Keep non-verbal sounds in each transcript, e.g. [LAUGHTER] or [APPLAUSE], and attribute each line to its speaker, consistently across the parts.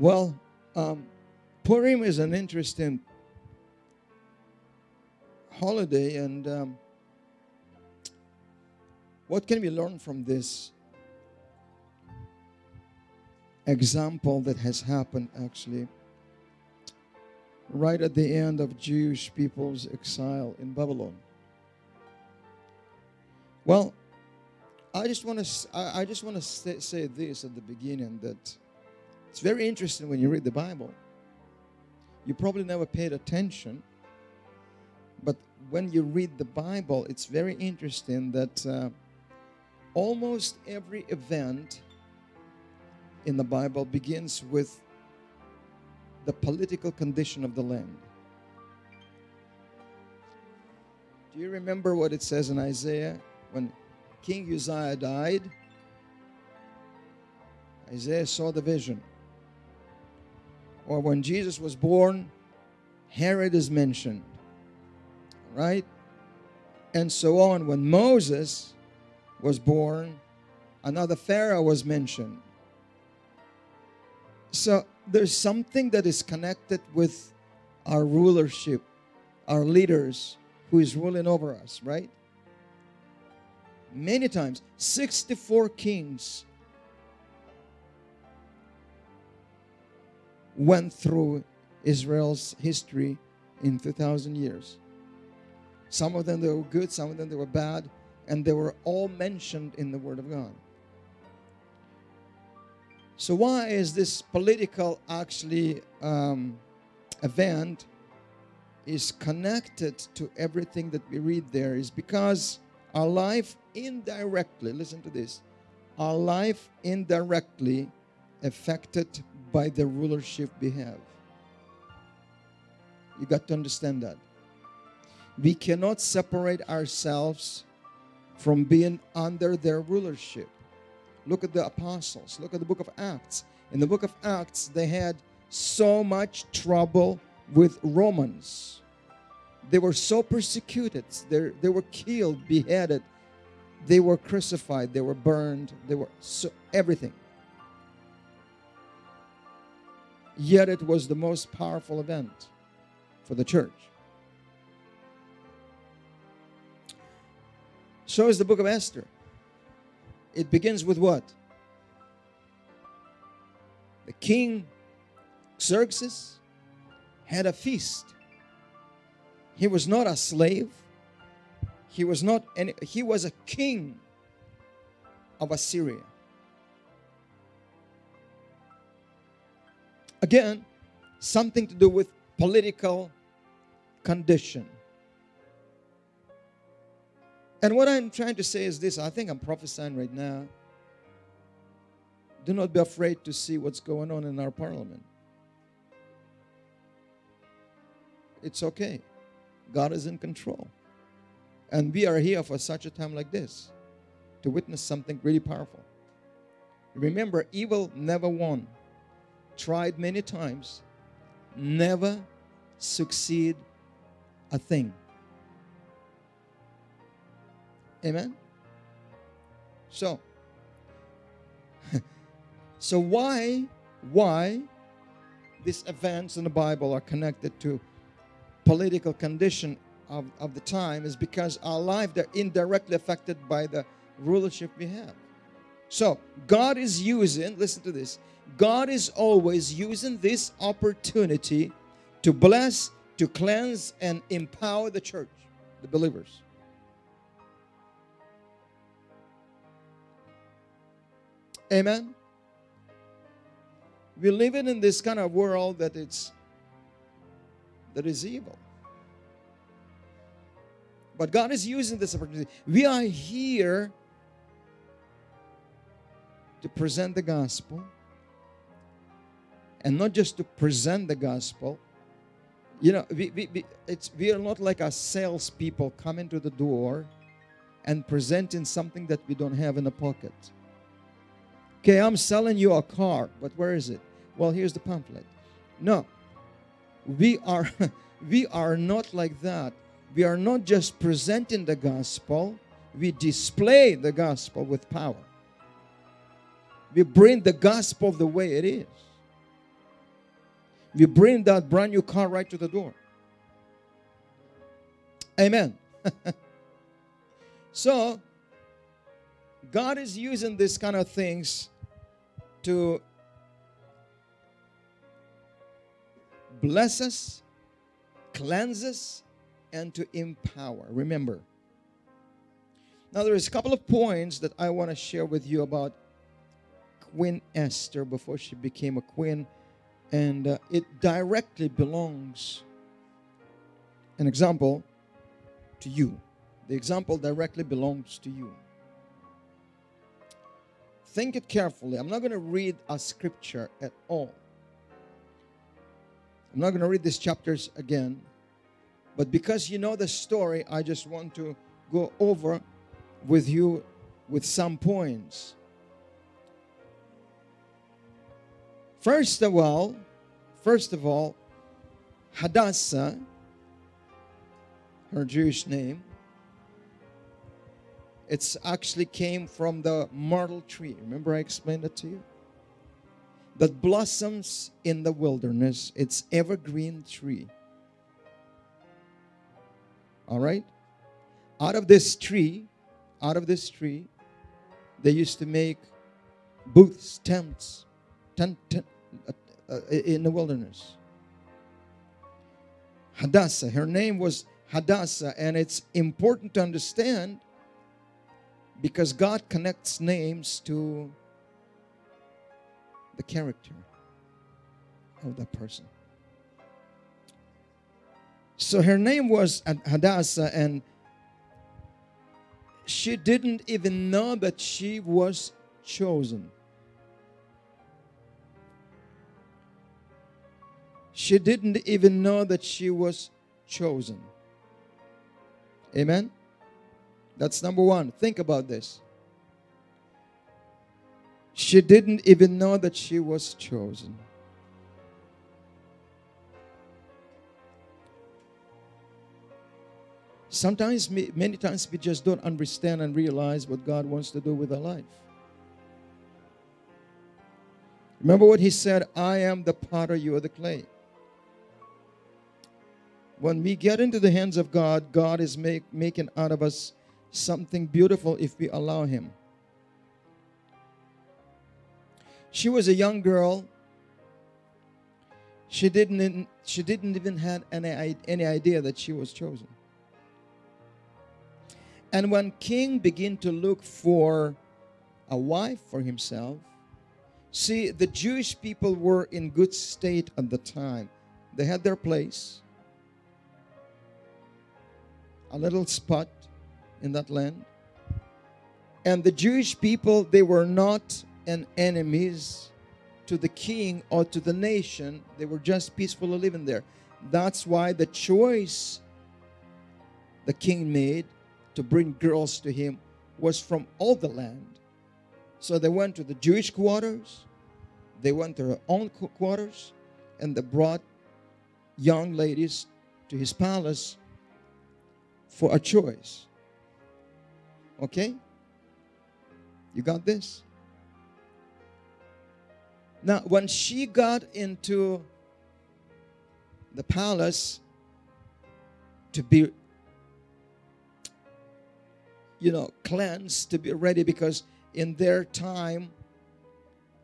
Speaker 1: Well, um, Purim is an interesting holiday, and um, what can we learn from this example that has happened actually right at the end of Jewish people's exile in Babylon? Well, I just want to I just want to say this at the beginning that it's very interesting when you read the Bible. You probably never paid attention, but when you read the Bible, it's very interesting that uh, almost every event in the Bible begins with the political condition of the land. Do you remember what it says in Isaiah when King Uzziah died? Isaiah saw the vision. Or when Jesus was born, Herod is mentioned. Right? And so on. When Moses was born, another Pharaoh was mentioned. So there's something that is connected with our rulership, our leaders who is ruling over us, right? Many times, 64 kings went through Israel's history in 2,000 years. Some of them they were good, some of them they were bad, and they were all mentioned in the Word of God. So, why is this political actually um, event is connected to everything that we read there? Is because our life indirectly, listen to this, our life indirectly affected by the rulership we have. You got to understand that. We cannot separate ourselves from being under their rulership. Look at the apostles, look at the book of Acts. In the book of Acts, they had so much trouble with Romans. They were so persecuted, they they were killed, beheaded, they were crucified, they were burned, they were so everything. Yet it was the most powerful event for the church. So is the book of Esther. It begins with what? The king Xerxes had a feast. He was not a slave. He was not any, he was a king of Assyria. Again, something to do with political condition. And what I'm trying to say is this I think I'm prophesying right now. Do not be afraid to see what's going on in our parliament. It's okay. God is in control. And we are here for such a time like this to witness something really powerful. Remember, evil never won tried many times, never succeed a thing. Amen? So, [LAUGHS] so why, why these events in the Bible are connected to political condition of, of the time is because our life they're indirectly affected by the rulership we have. So God is using, listen to this, God is always using this opportunity to bless, to cleanse, and empower the church, the believers. Amen. We live in this kind of world that it's that is evil. But God is using this opportunity. We are here to present the gospel and not just to present the gospel. You know, we, we, we, it's, we are not like a salespeople coming to the door and presenting something that we don't have in the pocket. Okay, I'm selling you a car, but where is it? Well, here's the pamphlet. No, we are [LAUGHS] we are not like that. We are not just presenting the gospel, we display the gospel with power. We bring the gospel the way it is. We bring that brand new car right to the door. Amen. [LAUGHS] so, God is using these kind of things to bless us, cleanse us, and to empower. Remember. Now, there's a couple of points that I want to share with you about Queen Esther before she became a queen, and uh, it directly belongs, an example, to you. The example directly belongs to you. Think it carefully. I'm not going to read a scripture at all. I'm not going to read these chapters again. But because you know the story, I just want to go over with you with some points. First of all, first of all, Hadassah, her Jewish name, it's actually came from the myrtle tree. Remember I explained it to you? That blossoms in the wilderness. It's evergreen tree. All right? Out of this tree, out of this tree, they used to make booths, tents, tent, tent uh, uh, in the wilderness. Hadassah, her name was Hadassah, and it's important to understand because God connects names to the character of that person. So her name was Hadassah, and she didn't even know that she was chosen. She didn't even know that she was chosen. Amen. That's number one. Think about this. She didn't even know that she was chosen. Sometimes, many times, we just don't understand and realize what God wants to do with our life. Remember what He said I am the potter, you are the clay. When we get into the hands of God, God is make, making out of us something beautiful if we allow Him. She was a young girl. She didn't, she didn't even have any, any idea that she was chosen. And when King began to look for a wife for himself, see, the Jewish people were in good state at the time. They had their place, a little spot in that land. And the Jewish people, they were not an enemies to the king or to the nation. They were just peacefully living there. That's why the choice the king made to bring girls to him was from all the land. So they went to the Jewish quarters, they went to their own quarters, and they brought young ladies to his palace for a choice. Okay? You got this? Now, when she got into the palace to be, you know, cleansed, to be ready, because in their time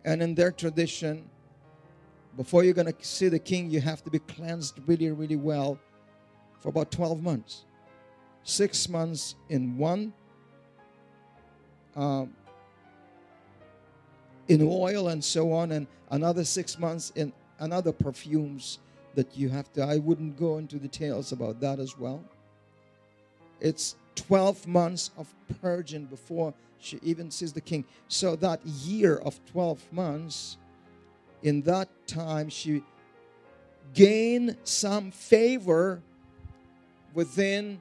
Speaker 1: and in their tradition, before you're going to see the king, you have to be cleansed really, really well for about 12 months. Six months in one um, in oil and so on, and another six months in another perfumes that you have to. I wouldn't go into details about that as well. It's 12 months of purging before she even sees the king. So that year of 12 months, in that time, she gained some favor within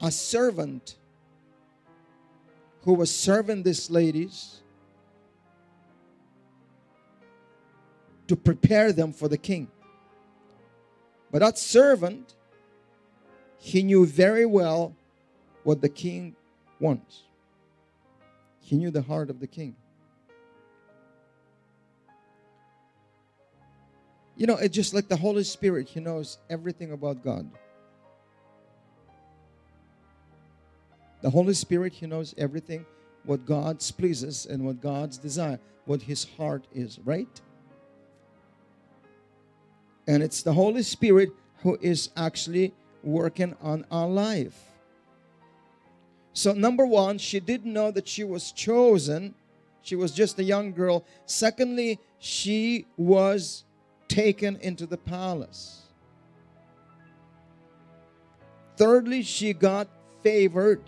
Speaker 1: a servant who was serving these ladies to prepare them for the king. But that servant, he knew very well what the king wants. He knew the heart of the king. You know, it's just like the Holy Spirit, He knows everything about God. The Holy Spirit, He knows everything what God's pleases and what God's desire, what His heart is, right? And it's the Holy Spirit who is actually working on our life. So, number one, she didn't know that she was chosen. She was just a young girl. Secondly, she was taken into the palace. Thirdly, she got favored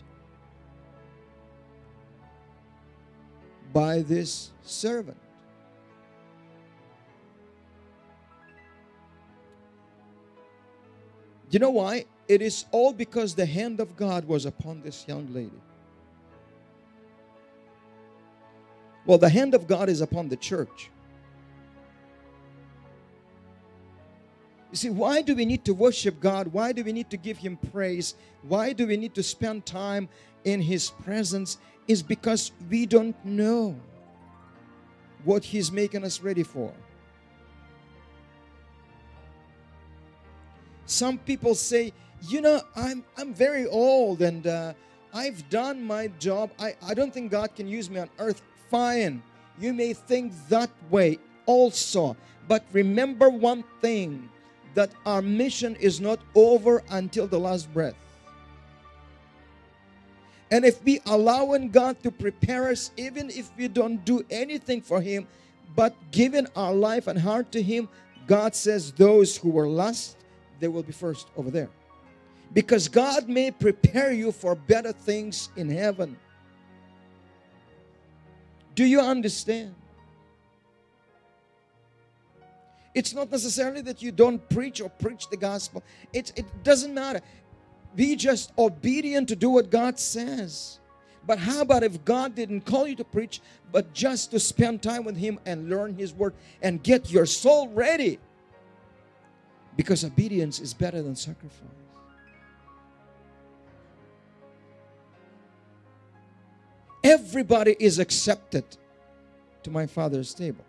Speaker 1: by this servant. You know why? It is all because the hand of God was upon this young lady. Well, the hand of God is upon the church. You see, why do we need to worship God? Why do we need to give Him praise? Why do we need to spend time in His presence? Is because we don't know what He's making us ready for. Some people say, you know, I'm, I'm very old and uh, I've done my job. I, I don't think God can use me on earth. Fine. You may think that way also. But remember one thing that our mission is not over until the last breath. And if we allowing God to prepare us, even if we don't do anything for Him, but giving our life and heart to Him, God says those who were last, they will be first over there. Because God may prepare you for better things in heaven. Do you understand? It's not necessarily that you don't preach or preach the gospel. It, it doesn't matter. Be just obedient to do what God says. But how about if God didn't call you to preach, but just to spend time with Him and learn His word and get your soul ready? Because obedience is better than sacrifice. Everybody is accepted to my Father's table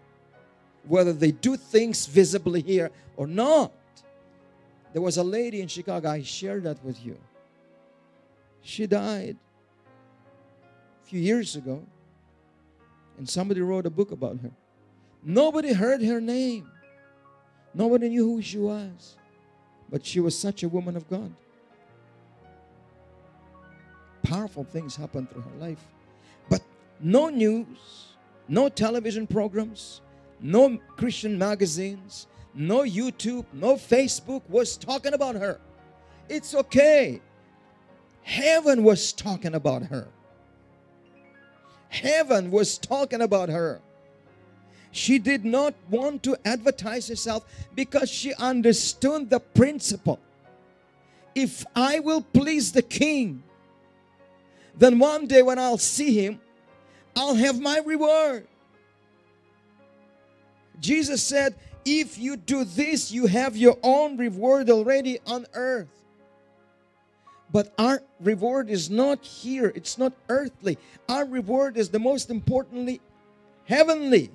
Speaker 1: whether they do things visibly here or not. There was a lady in Chicago, I shared that with you. She died a few years ago, and somebody wrote a book about her. Nobody heard her name, nobody knew who she was, but she was such a woman of God. Powerful things happened through her life, but no news, no television programs, no Christian magazines, no YouTube, no Facebook was talking about her. It's okay. Heaven was talking about her. Heaven was talking about her. She did not want to advertise herself because she understood the principle. If I will please the king, then one day when I'll see him, I'll have my reward. Jesus said, if you do this, you have your own reward already on earth. But our reward is not here, it's not earthly. Our reward is the most importantly heavenly.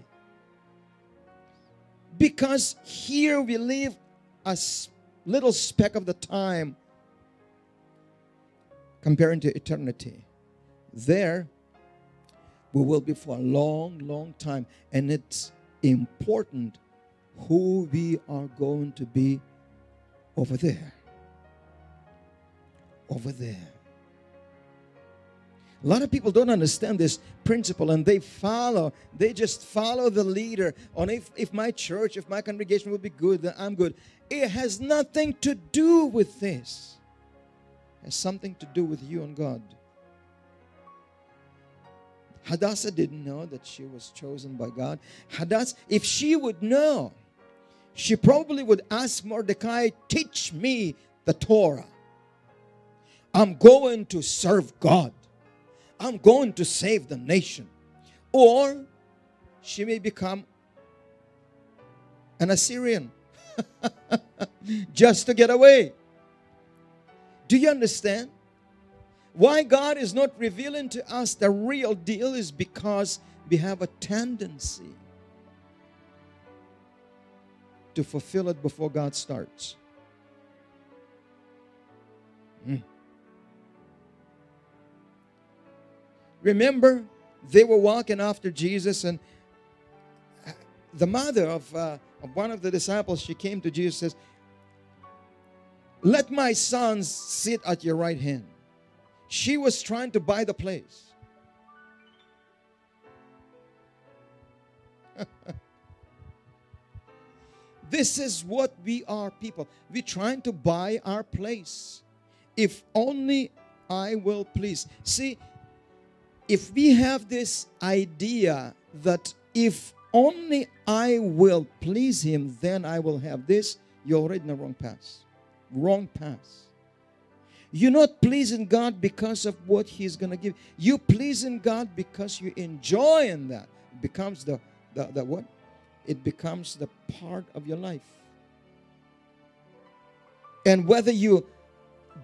Speaker 1: Because here we live a little speck of the time comparing to eternity. There, we will be for a long, long time. And it's important who we are going to be over there. Over there. A lot of people don't understand this principle and they follow, they just follow the leader on if, if my church, if my congregation will be good, then I'm good. It has nothing to do with this. It has something to do with you and God. Hadassah didn't know that she was chosen by God. Hadassah, if she would know, she probably would ask Mordecai, Teach me the Torah. I'm going to serve God, I'm going to save the nation. Or she may become an Assyrian [LAUGHS] just to get away. Do you understand? Why God is not revealing to us the real deal is because we have a tendency to fulfill it before God starts. Mm. Remember, they were walking after Jesus, and the mother of, uh, of one of the disciples, she came to Jesus says, Let my sons sit at your right hand. She was trying to buy the place. [LAUGHS] this is what we are, people. We're trying to buy our place. If only I will please. See, if we have this idea that if only I will please Him, then I will have this, you're already in the wrong path. Wrong path. You're not pleasing God because of what He's going to give. You pleasing God because you enjoy in that. It becomes the, the, the what? It becomes the part of your life. And whether you're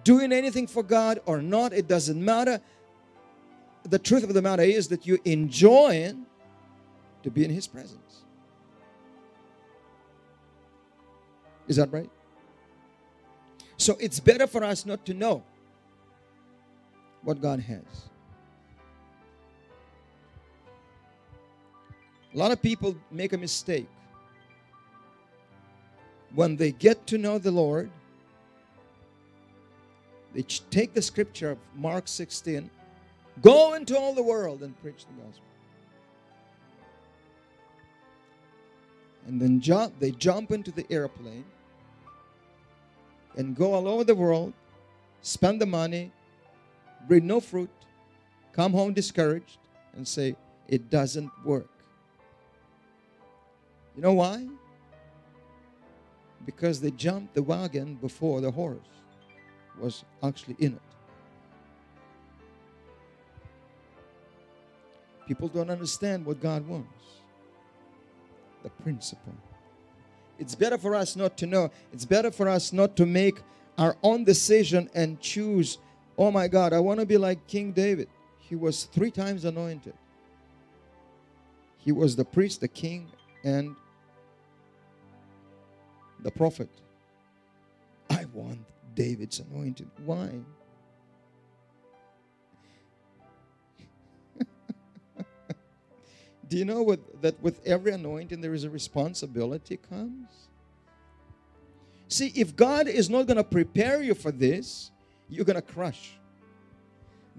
Speaker 1: doing anything for God or not, it doesn't matter. The truth of the matter is that you're enjoying to be in His presence. Is that right? So it's better for us not to know what God has. A lot of people make a mistake. When they get to know the Lord, they take the scripture of Mark 16 go into all the world and preach the gospel. And then jump, they jump into the airplane and go all over the world, spend the money, bring no fruit, come home discouraged, and say, It doesn't work. You know why? Because they jumped the wagon before the horse was actually in it. People don't understand what God wants. The principle. It's better for us not to know. It's better for us not to make our own decision and choose, oh my God, I want to be like King David. He was three times anointed. He was the priest, the king, and the prophet. I want David's anointing. Why? [LAUGHS] Do you know that with every anointing there is a responsibility comes? See, if God is not going to prepare you for this, you're going to crush.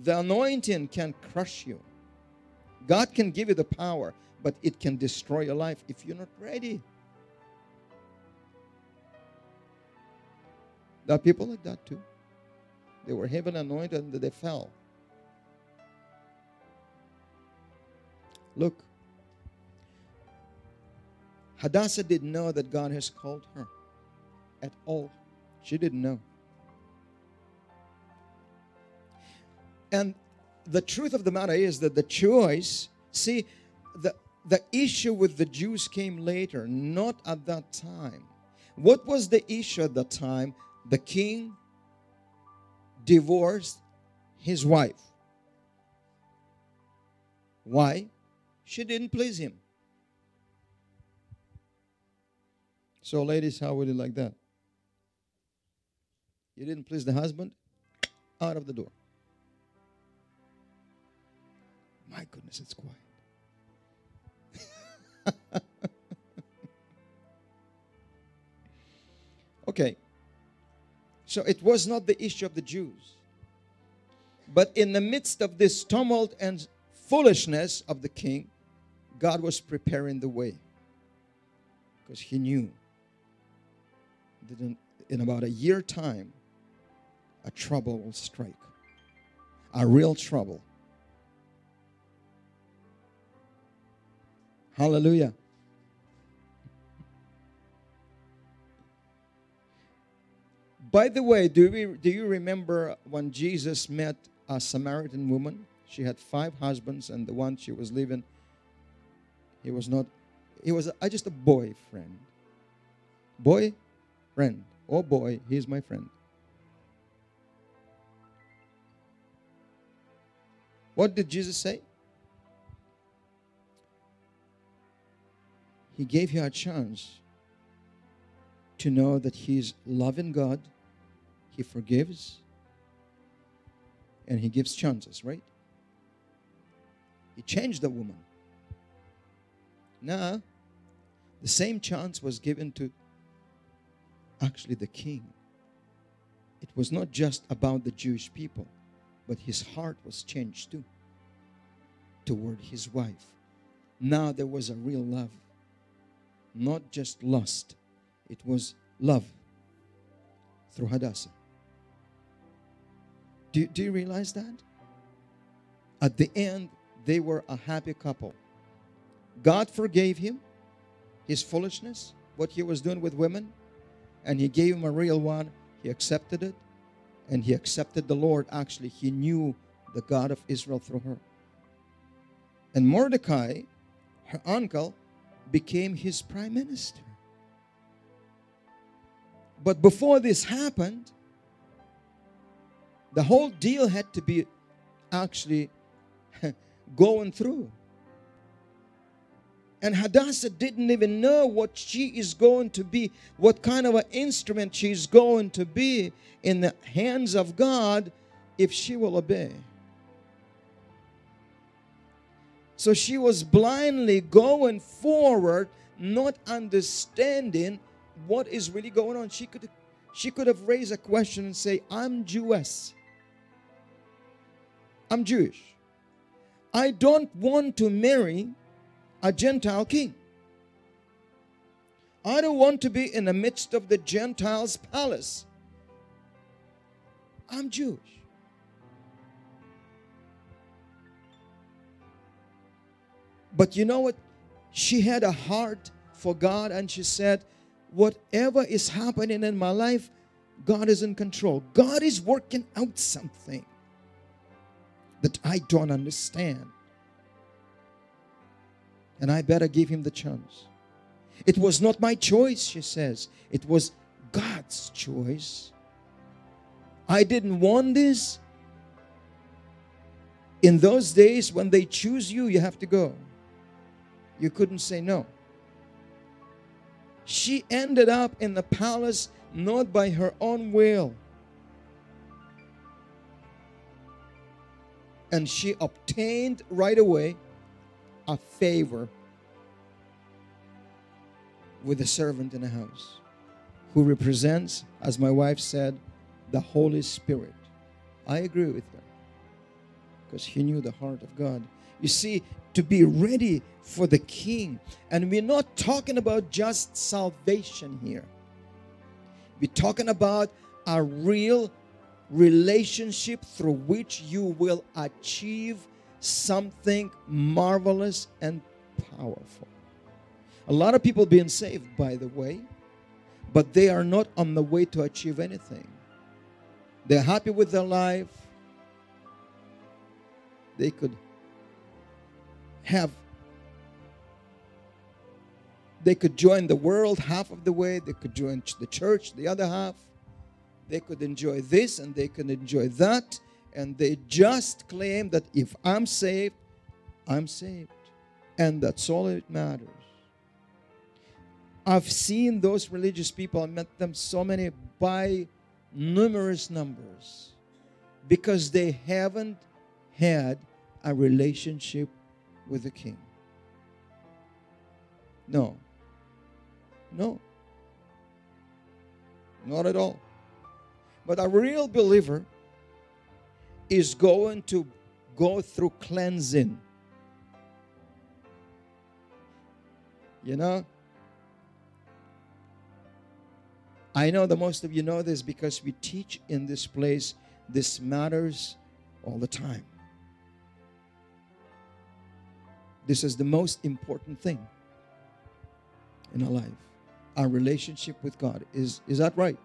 Speaker 1: The anointing can crush you. God can give you the power, but it can destroy your life if you're not ready. There are people like that too. They were heaven anointed and they fell. Look, Hadassah didn't know that God has called her at all. She didn't know. And the truth of the matter is that the choice, see, the, the issue with the Jews came later, not at that time. What was the issue at that time? The king divorced his wife. Why? She didn't please him. So, ladies, how would you like that? You didn't please the husband? Out of the door. My goodness, it's quiet. [LAUGHS] okay. So it was not the issue of the Jews. But in the midst of this tumult and foolishness of the king, God was preparing the way. Because he knew that in, in about a year time, a trouble will strike. A real trouble. Hallelujah. By the way, do, we, do you remember when Jesus met a Samaritan woman? She had five husbands, and the one she was living, he was not, he was a, just a boyfriend. Boy, friend. Oh boy, he's my friend. What did Jesus say? He gave her a chance to know that He's loving God, He forgives, and He gives chances, right? He changed the woman. Now, the same chance was given to actually the king. It was not just about the Jewish people, but his heart was changed too toward his wife. Now there was a real love, not just lust, it was love through Hadassah. Do, do you realize that? At the end, they were a happy couple. God forgave him his foolishness, what he was doing with women, and he gave him a real one. He accepted it, and he accepted the Lord. Actually, he knew the God of Israel through her. And Mordecai, her uncle, became his prime minister. But before this happened, the whole deal had to be actually [LAUGHS] going through. And Hadassah didn't even know what she is going to be, what kind of an instrument she's going to be in the hands of God if she will obey. So she was blindly going forward, not understanding what is really going on. She could she could have raised a question and say, I'm Jewess. I'm Jewish. I don't want to marry a Gentile king. I don't want to be in the midst of the Gentiles' palace. I'm Jewish. But you know what? She had a heart for God and she said, Whatever is happening in my life, God is in control. God is working out something that I don't understand and I better give him the chance. It was not my choice, she says. It was God's choice. I didn't want this. In those days, when they choose you, you have to go. You couldn't say no. She ended up in the palace not by her own will. And she obtained right away a favor with the servant in the house who represents, as my wife said, the Holy Spirit. I agree with her because he knew the heart of God. You see, to be ready for the King. And we're not talking about just salvation here, we're talking about a real relationship through which you will achieve something marvelous and powerful. A lot of people being saved, by the way, but they are not on the way to achieve anything. They're happy with their life. They could have they could join the world half of the way, they could join the church the other half. They could enjoy this and they could enjoy that and they just claim that if I'm saved, I'm saved. And that's all it matters. I've seen those religious people, I met them so many by numerous numbers because they haven't had a relationship with the king. No. No. Not at all. But a real believer is going to go through cleansing. You know? I know that most of you know this because we teach in this place. This matters all the time. This is the most important thing in our life. Our relationship with God. Is, is that right?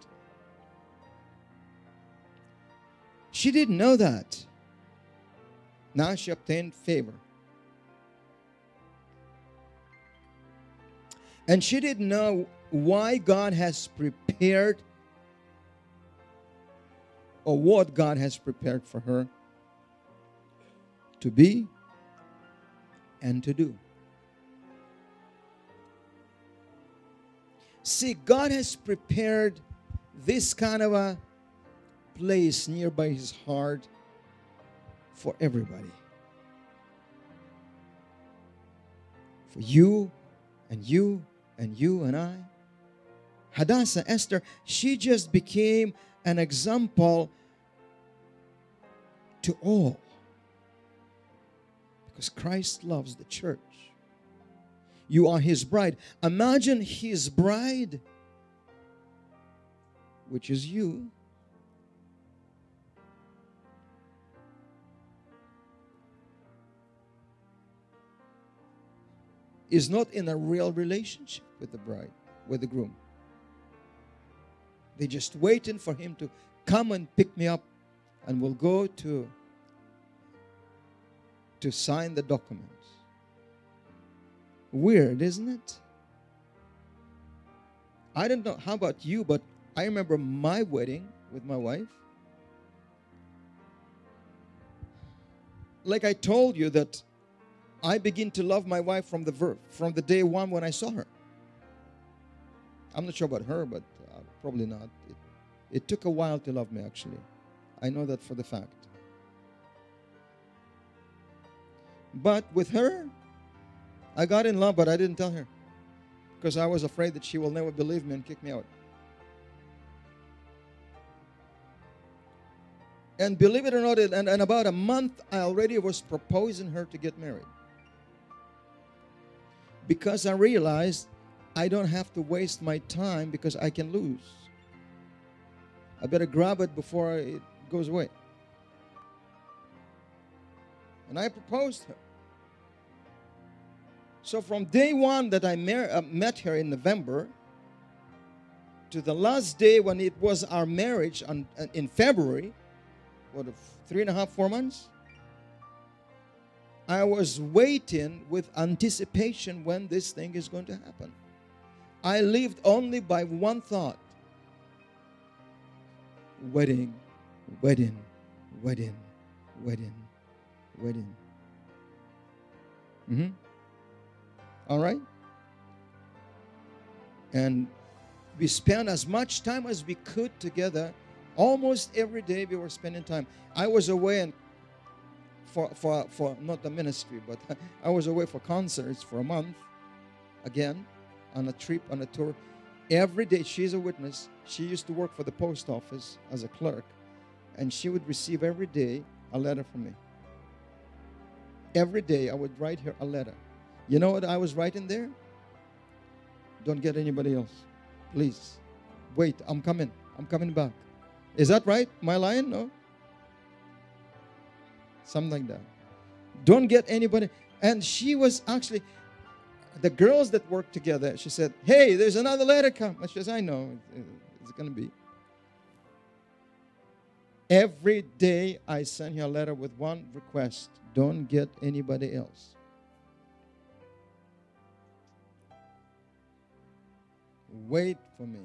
Speaker 1: She didn't know that. Now she obtained favor. And she didn't know why God has prepared or what God has prepared for her to be and to do. See, God has prepared this kind of a place nearby His heart for everybody. For you and you and you and I. Hadassah, Esther, she just became an example to all. Because Christ loves the church. You are his bride. Imagine his bride, which is you. Is not in a real relationship with the bride, with the groom. They're just waiting for him to come and pick me up and we'll go to to sign the documents. Weird, isn't it? I don't know how about you, but I remember my wedding with my wife. Like I told you that I begin to love my wife from the ver- from the day one when I saw her. I'm not sure about her, but uh, probably not. It, it took a while to love me, actually. I know that for the fact. But with her, I got in love, but I didn't tell her because I was afraid that she will never believe me and kick me out. And believe it or not, in, in about a month, I already was proposing her to get married. Because I realized I don't have to waste my time because I can lose. I better grab it before it goes away. And I proposed her. So from day one that I uh, met her in November to the last day when it was our marriage on, uh, in February, what, three and a half, four months? I was waiting with anticipation when this thing is going to happen. I lived only by one thought wedding, wedding, wedding, wedding, wedding. Mm-hmm. All right? And we spent as much time as we could together. Almost every day we were spending time. I was away and for, for, for not the ministry, but [LAUGHS] I was away for concerts for a month again on a trip, on a tour. Every day, she's a witness. She used to work for the post office as a clerk, and she would receive every day a letter from me. Every day, I would write her a letter. You know what I was writing there? Don't get anybody else. Please. Wait, I'm coming. I'm coming back. Is that right? My line? No? Something like that. Don't get anybody. And she was actually, the girls that worked together, she said, Hey, there's another letter come. She says, I know. It's going to be. Every day I send her a letter with one request don't get anybody else. Wait for me.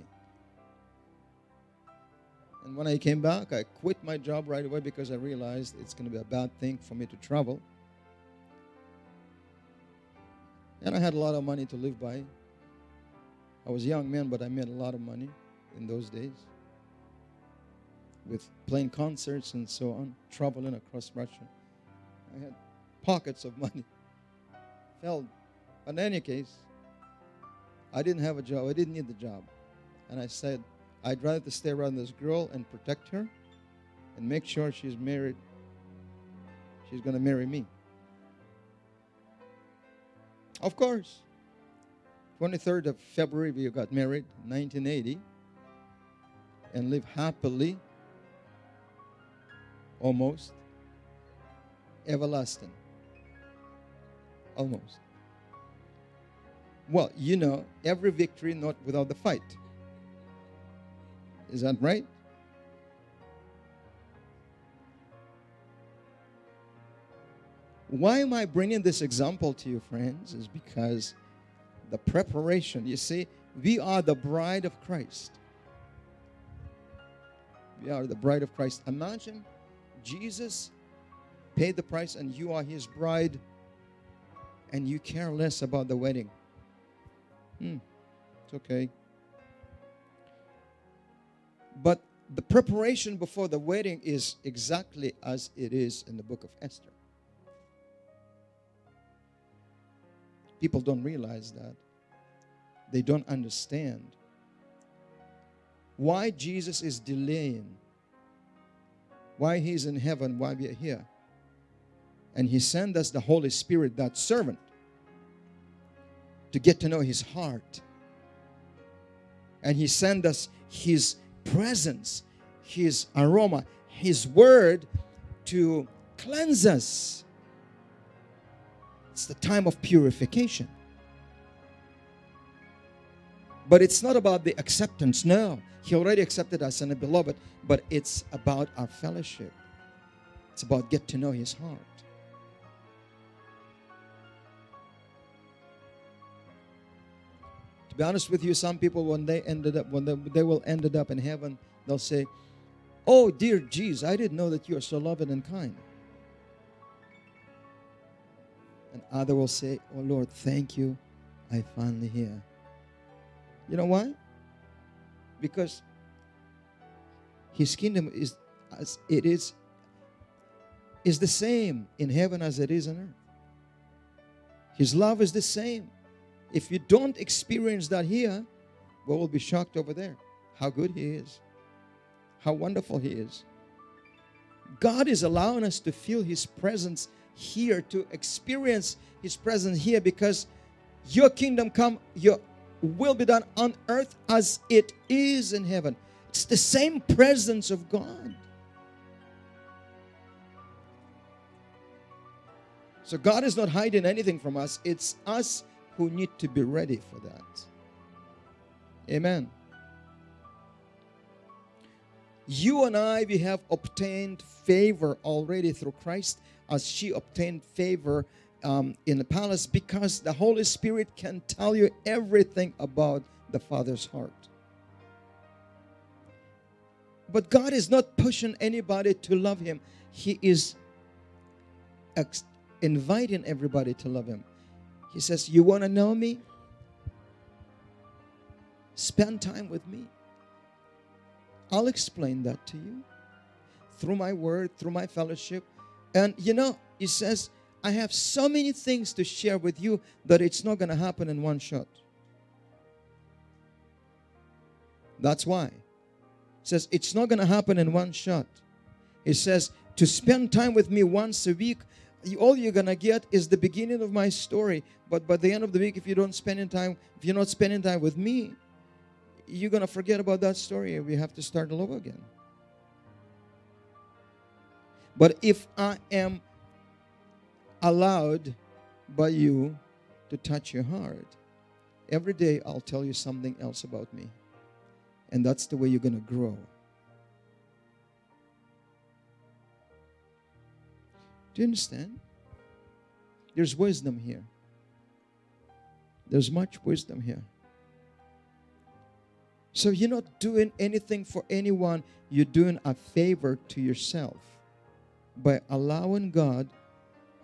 Speaker 1: And when I came back, I quit my job right away because I realized it's going to be a bad thing for me to travel. And I had a lot of money to live by. I was a young man, but I made a lot of money in those days with playing concerts and so on, traveling across Russia. I had pockets of money. Felt, in any case, I didn't have a job. I didn't need the job. And I said, I'd rather to stay around this girl and protect her and make sure she's married. She's going to marry me. Of course. 23rd of February, we got married, 1980, and live happily, almost, everlasting. Almost. Well, you know, every victory not without the fight. Is that right? Why am I bringing this example to you, friends? Is because the preparation, you see, we are the bride of Christ. We are the bride of Christ. Imagine Jesus paid the price and you are his bride and you care less about the wedding. Hmm, it's okay. But the preparation before the wedding is exactly as it is in the book of Esther. People don't realize that. They don't understand why Jesus is delaying, why he's in heaven, why we are here. And he sent us the Holy Spirit, that servant, to get to know his heart. And he sent us his presence, his aroma, his word to cleanse us. It's the time of purification. But it's not about the acceptance. No, He already accepted us and beloved, but it's about our fellowship. It's about get to know His heart. To be honest with you, some people when they ended up when they, they will ended up in heaven, they'll say, "Oh dear Jesus, I didn't know that you are so loving and kind." And other will say, "Oh Lord, thank you, I finally here." You know why? Because his kingdom is as it is is the same in heaven as it is on earth. His love is the same. If you don't experience that here, we will be shocked over there how good he is, how wonderful he is. God is allowing us to feel his presence here, to experience his presence here because your kingdom come, your will be done on earth as it is in heaven. It's the same presence of God. So God is not hiding anything from us. It's us who need to be ready for that. Amen. You and I, we have obtained favor already through Christ as she obtained favor um, in the palace because the Holy Spirit can tell you everything about the Father's heart. But God is not pushing anybody to love Him, He is ex- inviting everybody to love Him. He says, You want to know me? Spend time with me. I'll explain that to you through my word, through my fellowship. And you know, He says, I have so many things to share with you that it's not going to happen in one shot. That's why. It says it's not going to happen in one shot. He says to spend time with me once a week, all you're to get is the beginning of my story. But by the end of the week, if you don't spend time, if you're not spending time with me, you're to forget about that story and we have to start all over again. But if I am allowed by you to touch your heart. Every day I'll tell you something else about me. And that's the way you're to grow. Do you understand? There's wisdom here. There's much wisdom here. So you're not doing anything for anyone, you're doing a favor to yourself by allowing God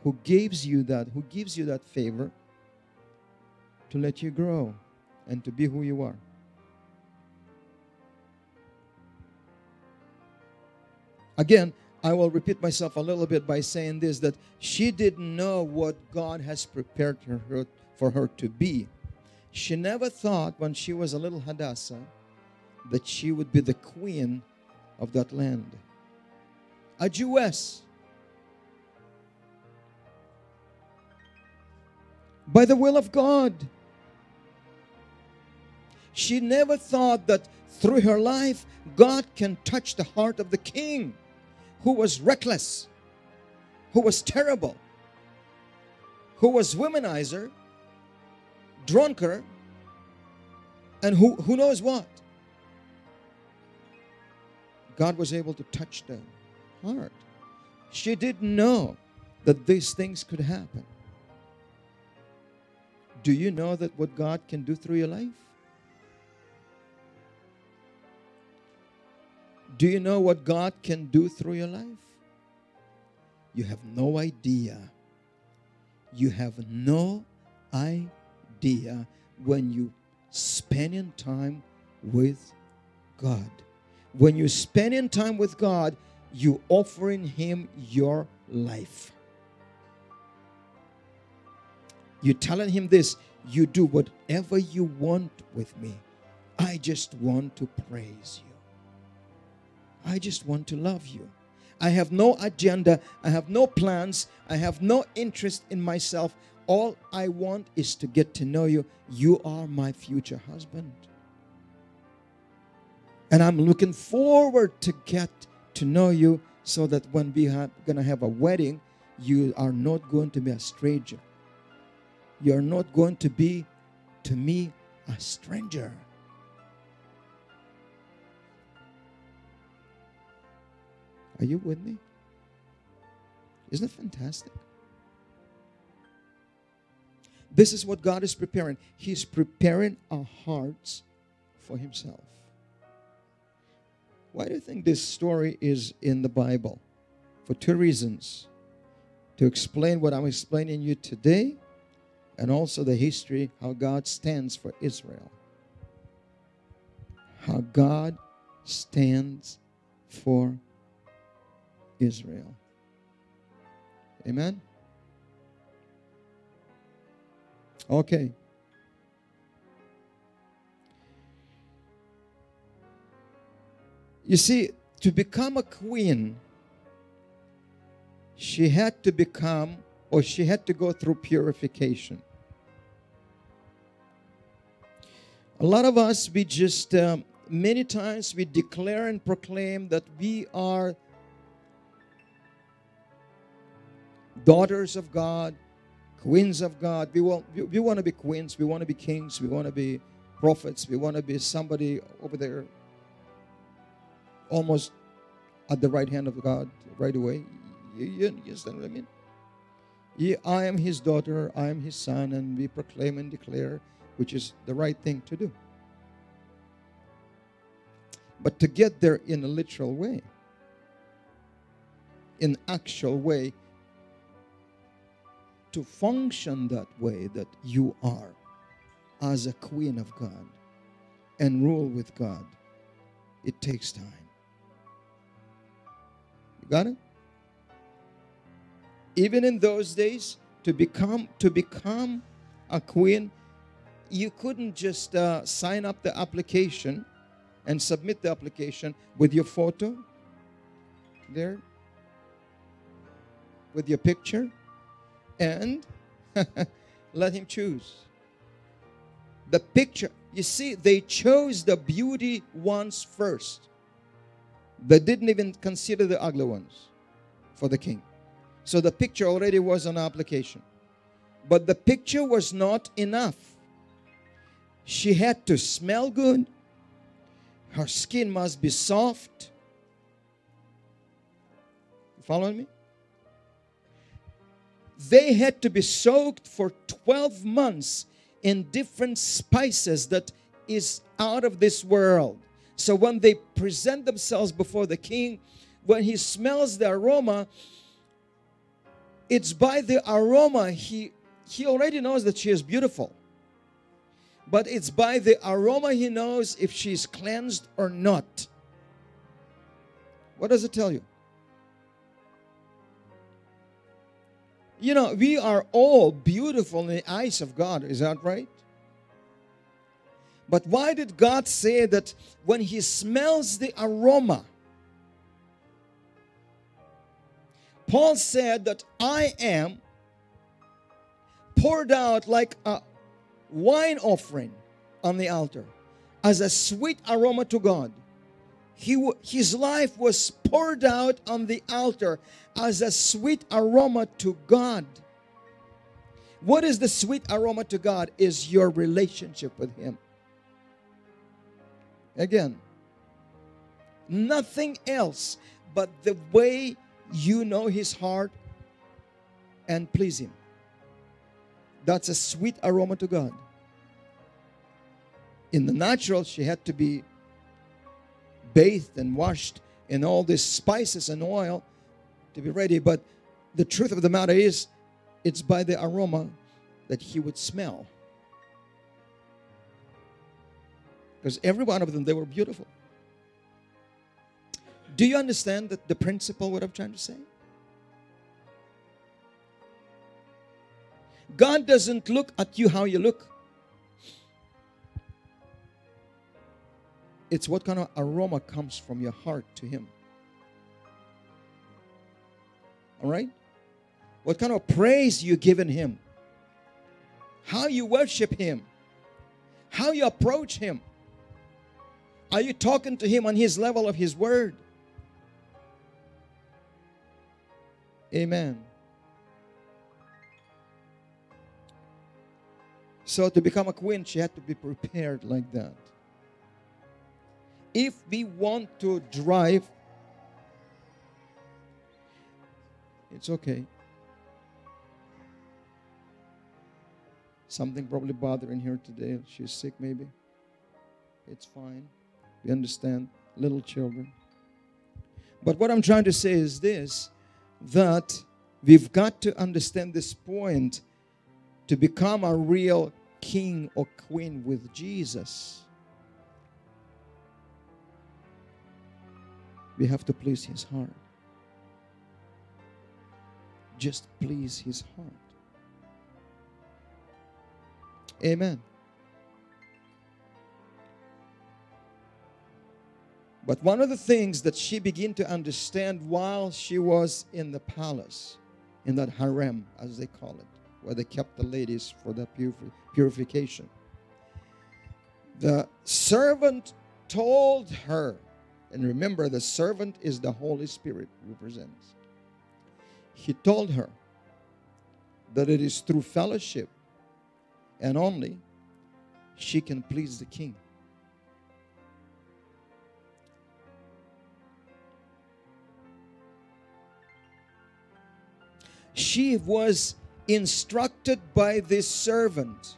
Speaker 1: who gives you that, who gives you that favor to let you grow and to be who you are. Again, I will repeat myself a little bit by saying this that she didn't know what God has prepared her for her to be. She never thought when she was a little Hadassah that she would be the queen of that land. A Jewess by the will of God. She never thought that through her life, God can touch the heart of the king who was reckless, who was terrible, who was womanizer, drunker, and who, who knows what. God was able to touch the heart. She didn't know that these things could happen. Do you know that what God can do through your life? Do you know what God can do through your life? You have no idea. You have no idea when you spending time with God. When you're spending time with God, you offering Him your life. You're telling Him this you do whatever you want with me. I just want to praise you. I just want to love you. I have no agenda. I have no plans. I have no interest in myself. All I want is to get to know you. You are my future husband. And I'm looking forward to get to know you so that when we are going to have a wedding, you are not going to be a stranger. You are not going to be, to me, a stranger. Are you with me? Isn't it fantastic? This is what God is preparing. He's preparing our hearts for Himself. Why do you think this story is in the Bible? For two reasons to explain what I'm explaining you today and also the history how God stands for Israel. How God stands for Israel. Amen? Okay. You see, to become a queen, she had to become, or she had to go through purification. A lot of us, we just, um, many times, we declare and proclaim that we are daughters of God, queens of God. We want, we, we want to be queens, we want to be kings, we want to be prophets, we want to be somebody over there almost at the right hand of God right away. You, you understand what I mean? Yeah, I am his daughter, I am his son, and we proclaim and declare, which is the right thing to do. But to get there in a literal way, in actual way, to function that way that you are as a queen of God and rule with God, it takes time. You got it? Even in those days, to become to become a queen, you couldn't just uh, sign up the application and submit the application with your photo there, with your picture and [LAUGHS] let him choose. The picture, you see, they chose the beauty ones first. They didn't even consider the ugly ones for the king. So the picture already was an application. But the picture was not enough. She had to smell good. Her skin must be soft. You following me? They had to be soaked for 12 months in different spices that is out of this world. So when they present themselves before the king, when he smells the aroma, it's by the aroma he he already knows that she is beautiful. But it's by the aroma he knows if she's cleansed or not. What does it tell you? You know, we are all beautiful in the eyes of God. Is that right? But why did God say that when He smells the aroma? Paul said that I am poured out like a wine offering on the altar as a sweet aroma to God he, his life was poured out on the altar as a sweet aroma to God. What is the sweet aroma to God? Is your relationship with Him. Again, nothing else but the way you know His heart and please Him. That's a sweet aroma to God. In the natural, she had to be bathed and washed in all these spices and oil to be ready. But the truth of the matter is, it's by the aroma that he would smell. Because every one of them, they were beautiful. Do you understand that the principle what I'm trying to say? God doesn't look at you how you look. It's what kind of aroma comes from your heart to Him. All right? What kind of praise you giving Him? How you worship Him? How you approach Him? Are you talking to Him on His level of His Word? Amen. So to become a queen, she had to be prepared like that. If we want to drive, it's okay. Something probably bothering her today. She's sick, maybe. It's fine. We understand. Little children. But what I'm trying to say is this that we've got to understand this point to become a real king or queen with Jesus. We have to please his heart. Just please his heart. Amen. But one of the things that she began to understand while she was in the palace, in that harem, as they call it, where they kept the ladies for the purification, the servant told her, and remember, the servant is the Holy Spirit represents. He told her that it is through fellowship and only she can please the king. She was instructed by this servant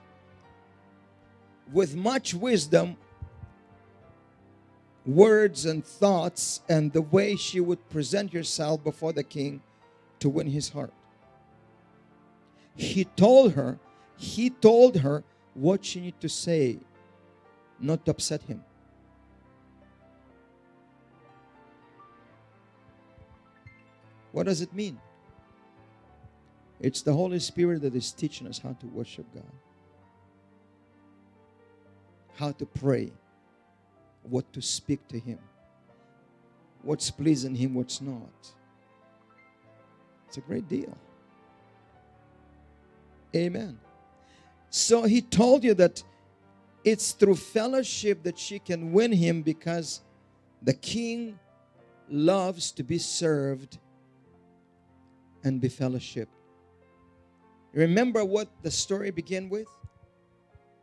Speaker 1: with much wisdom, words and thoughts, and the way she would present herself before the king to win his heart. He told her he told her what she needed to say, not to upset him. What does it mean? It's the Holy Spirit that is teaching us how to worship God, how to pray, what to speak to Him, what's pleasing Him, what's not. It's a great deal. Amen. So he told you that it's through fellowship that she can win him because the king loves to be served and be fellowship. Remember what the story began with?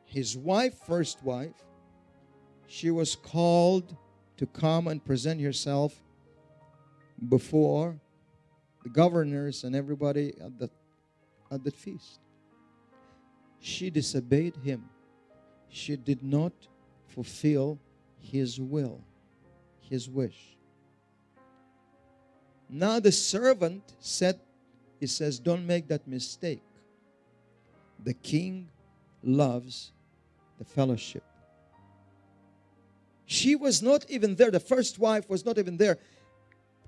Speaker 1: His wife, first wife, she was called to come and present herself before the governors and everybody at the at the feast she disobeyed him. She did not fulfill his will, his wish. Now the servant said, he says, don't make that mistake. The king loves the fellowship. She was not even there. The first wife was not even there.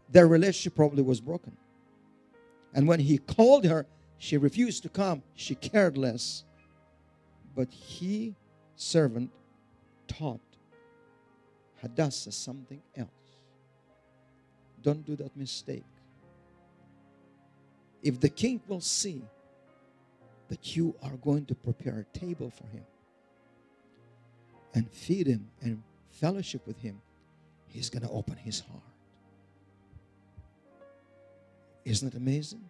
Speaker 1: Their relationship probably was broken. And when he called her, she refused to come. She cared less. But he, servant, taught Hadassah something else. Don't do that mistake. If the king will see that you are going to prepare a table for him and feed him and fellowship with him, he's going to open his heart. Isn't it amazing?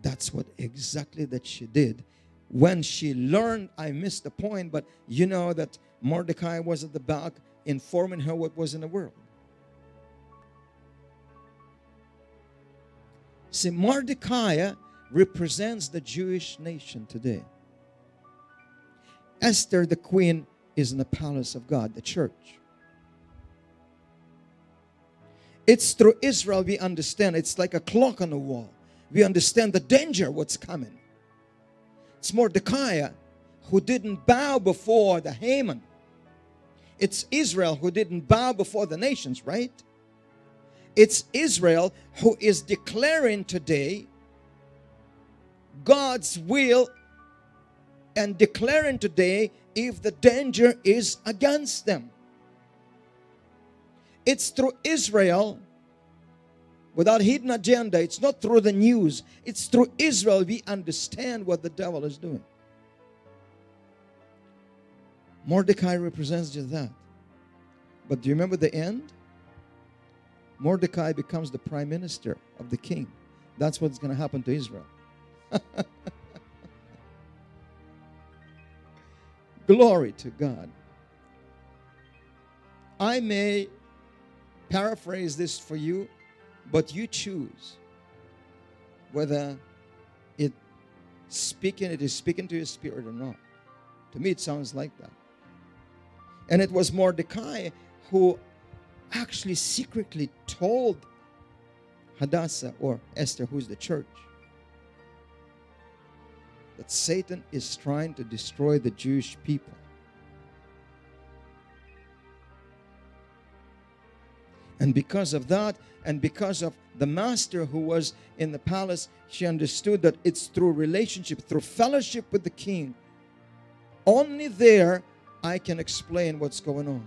Speaker 1: That's what exactly that she did. When she learned, I missed the point, but you know that Mordecai was at the back informing her what was in the world. See, Mordecai represents the Jewish nation today. Esther, the queen, is in the palace of God, the church. It's through Israel we understand. It's like a clock on the wall we understand the danger what's coming. It's Mordecai who didn't bow before the Haman. It's Israel who didn't bow before the nations, right? It's Israel who is declaring today God's will and declaring today if the danger is against them. It's through Israel without hidden agenda. It's not through the news. It's through Israel we understand what the devil is doing. Mordecai represents just that. But do you remember the end? Mordecai becomes the prime minister of the king. That's what's going to happen to Israel. [LAUGHS] Glory to God. I may paraphrase this for you, but you choose whether it speaking it is speaking to your spirit or not. To me, it sounds like that. And it was Mordecai who actually secretly told Hadassah or Esther, who's the church, that Satan is trying to destroy the Jewish people. And because of that, and because of the master who was in the palace, she understood that it's through relationship, through fellowship with the king. Only there I can explain what's going on.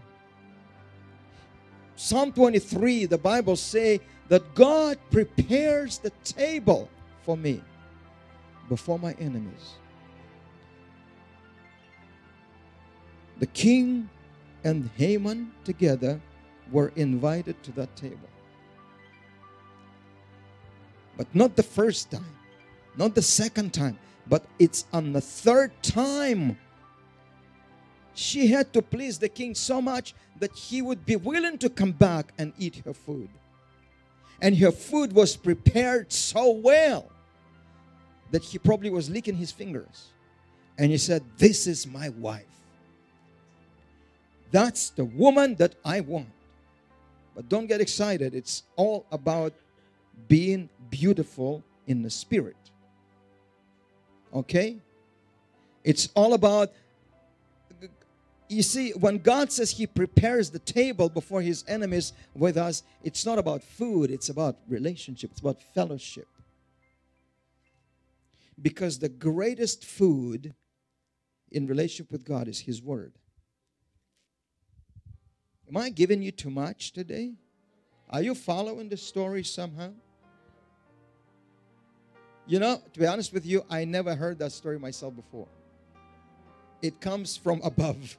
Speaker 1: Psalm 23, the Bible say that God prepares the table for me before my enemies. The king and Haman together were invited to that table. But not the first time, not the second time, but it's on the third time she had to please the king so much that he would be willing to come back and eat her food. And her food was prepared so well that he probably was licking his fingers. And he said, This is my wife. That's the woman that I want. But don't get excited. It's all about being beautiful in the spirit. Okay? It's all about you see, when God says He prepares the table before His enemies with us, it's not about food, it's about relationship, it's about fellowship. Because the greatest food in relationship with God is His Word. Am I giving you too much today? Are you following the story somehow? You know, to be honest with you, I never heard that story myself before. It comes from [LAUGHS] above.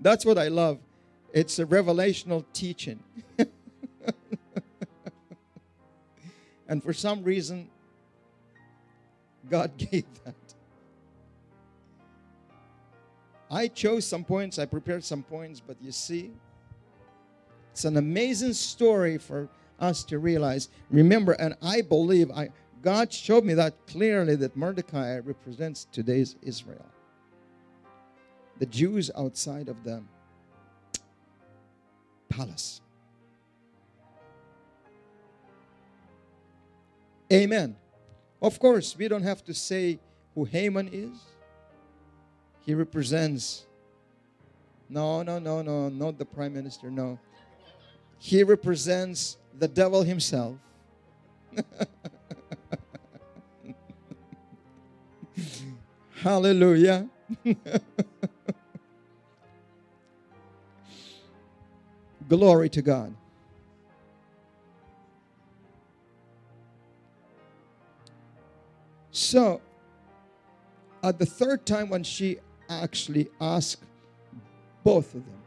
Speaker 1: That's what I love. It's a revelational teaching. [LAUGHS] and for some reason, God [LAUGHS] gave that. I chose some points, I prepared some points, but you see, it's an amazing story for us to realize. Remember, and I believe I God showed me that clearly that Mordecai represents today's Israel the Jews outside of the palace. Amen. Of course, we don't have to say who Haman is. He represents, no, no, no, no, not the prime minister, no. He represents the devil himself. [LAUGHS] Hallelujah. [LAUGHS] Glory to God. So, at the third time, when she actually asked both of them,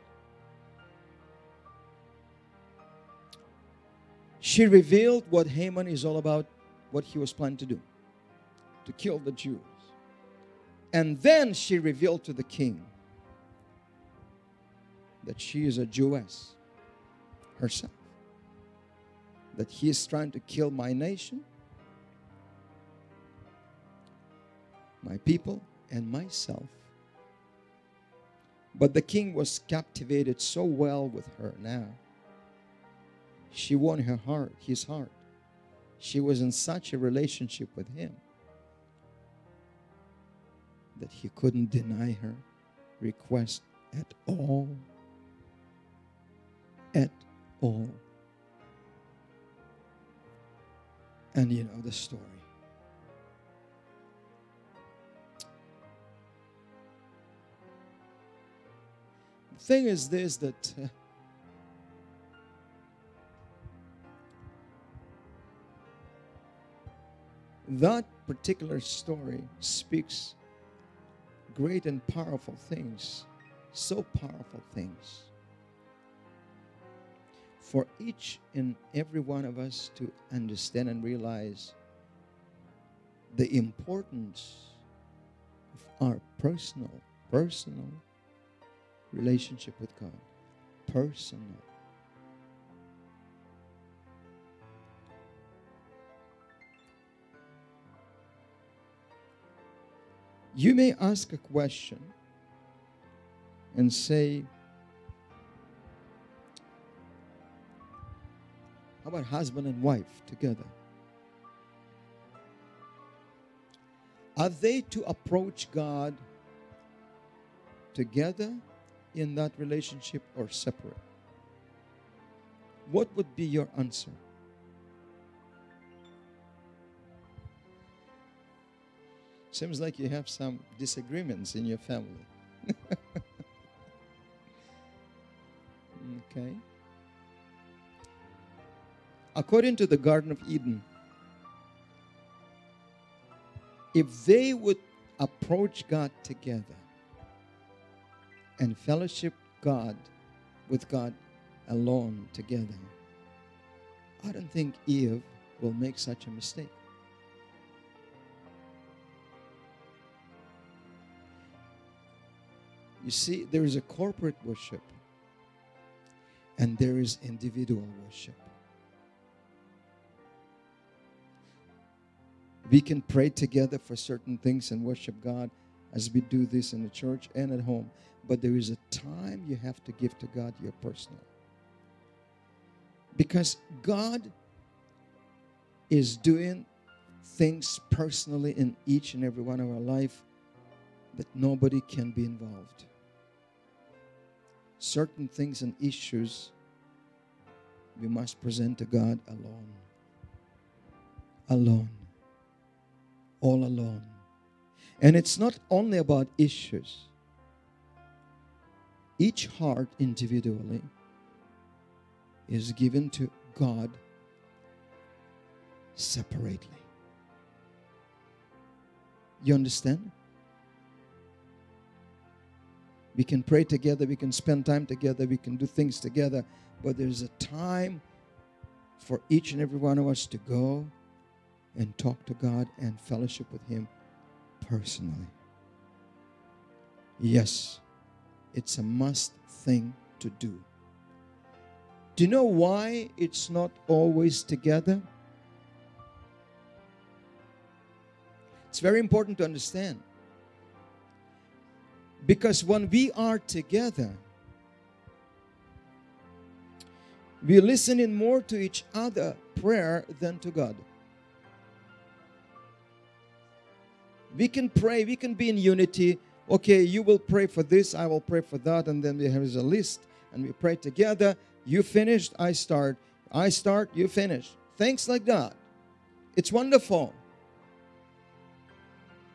Speaker 1: she revealed what Haman is all about, what he was planning to do to kill the Jews. And then she revealed to the king that she is a Jewess herself. That he is trying to kill my nation, my people, and myself. But the king was captivated so well with her now. She won her heart, his heart. She was in such a relationship with him that he couldn't deny her request at all. At all. And you know the story. Thing is this that uh, that particular story speaks great and powerful things, so powerful things for each and every one of us to understand and realize the importance of our personal, personal relationship with God. Personal. You may ask a question and say, How about husband and wife together? Are they to approach God together in that relationship or separate? What would be your answer? Seems like you have some disagreements in your family. [LAUGHS] okay. According to the Garden of Eden, if they would approach God together and fellowship God with God alone together, I don't think Eve will make such a mistake. You see, there is a corporate worship and there is individual worship. We can pray together for certain things and worship God as we do this in the church and at home. But there is a time you have to give to God your personal. Because God is doing things personally in each and every one of our life that nobody can be involved certain things and issues we must present to God alone. Alone. All alone. And it's not only about issues. Each heart individually is given to God separately. You understand? We can pray together, we can spend time together, we can do things together, but there's a time for each and every one of us to go and talk to God and fellowship with Him personally. Yes, it's a must thing to do. Do you know why it's not always together? It's very important to understand. Because when we are together, we listen in more to each other prayer than to God. We can pray, we can be in unity. Okay, you will pray for this, I will pray for that, and then we have a list and we pray together. You finished, I start. I start, you finish. Things like that. It's wonderful.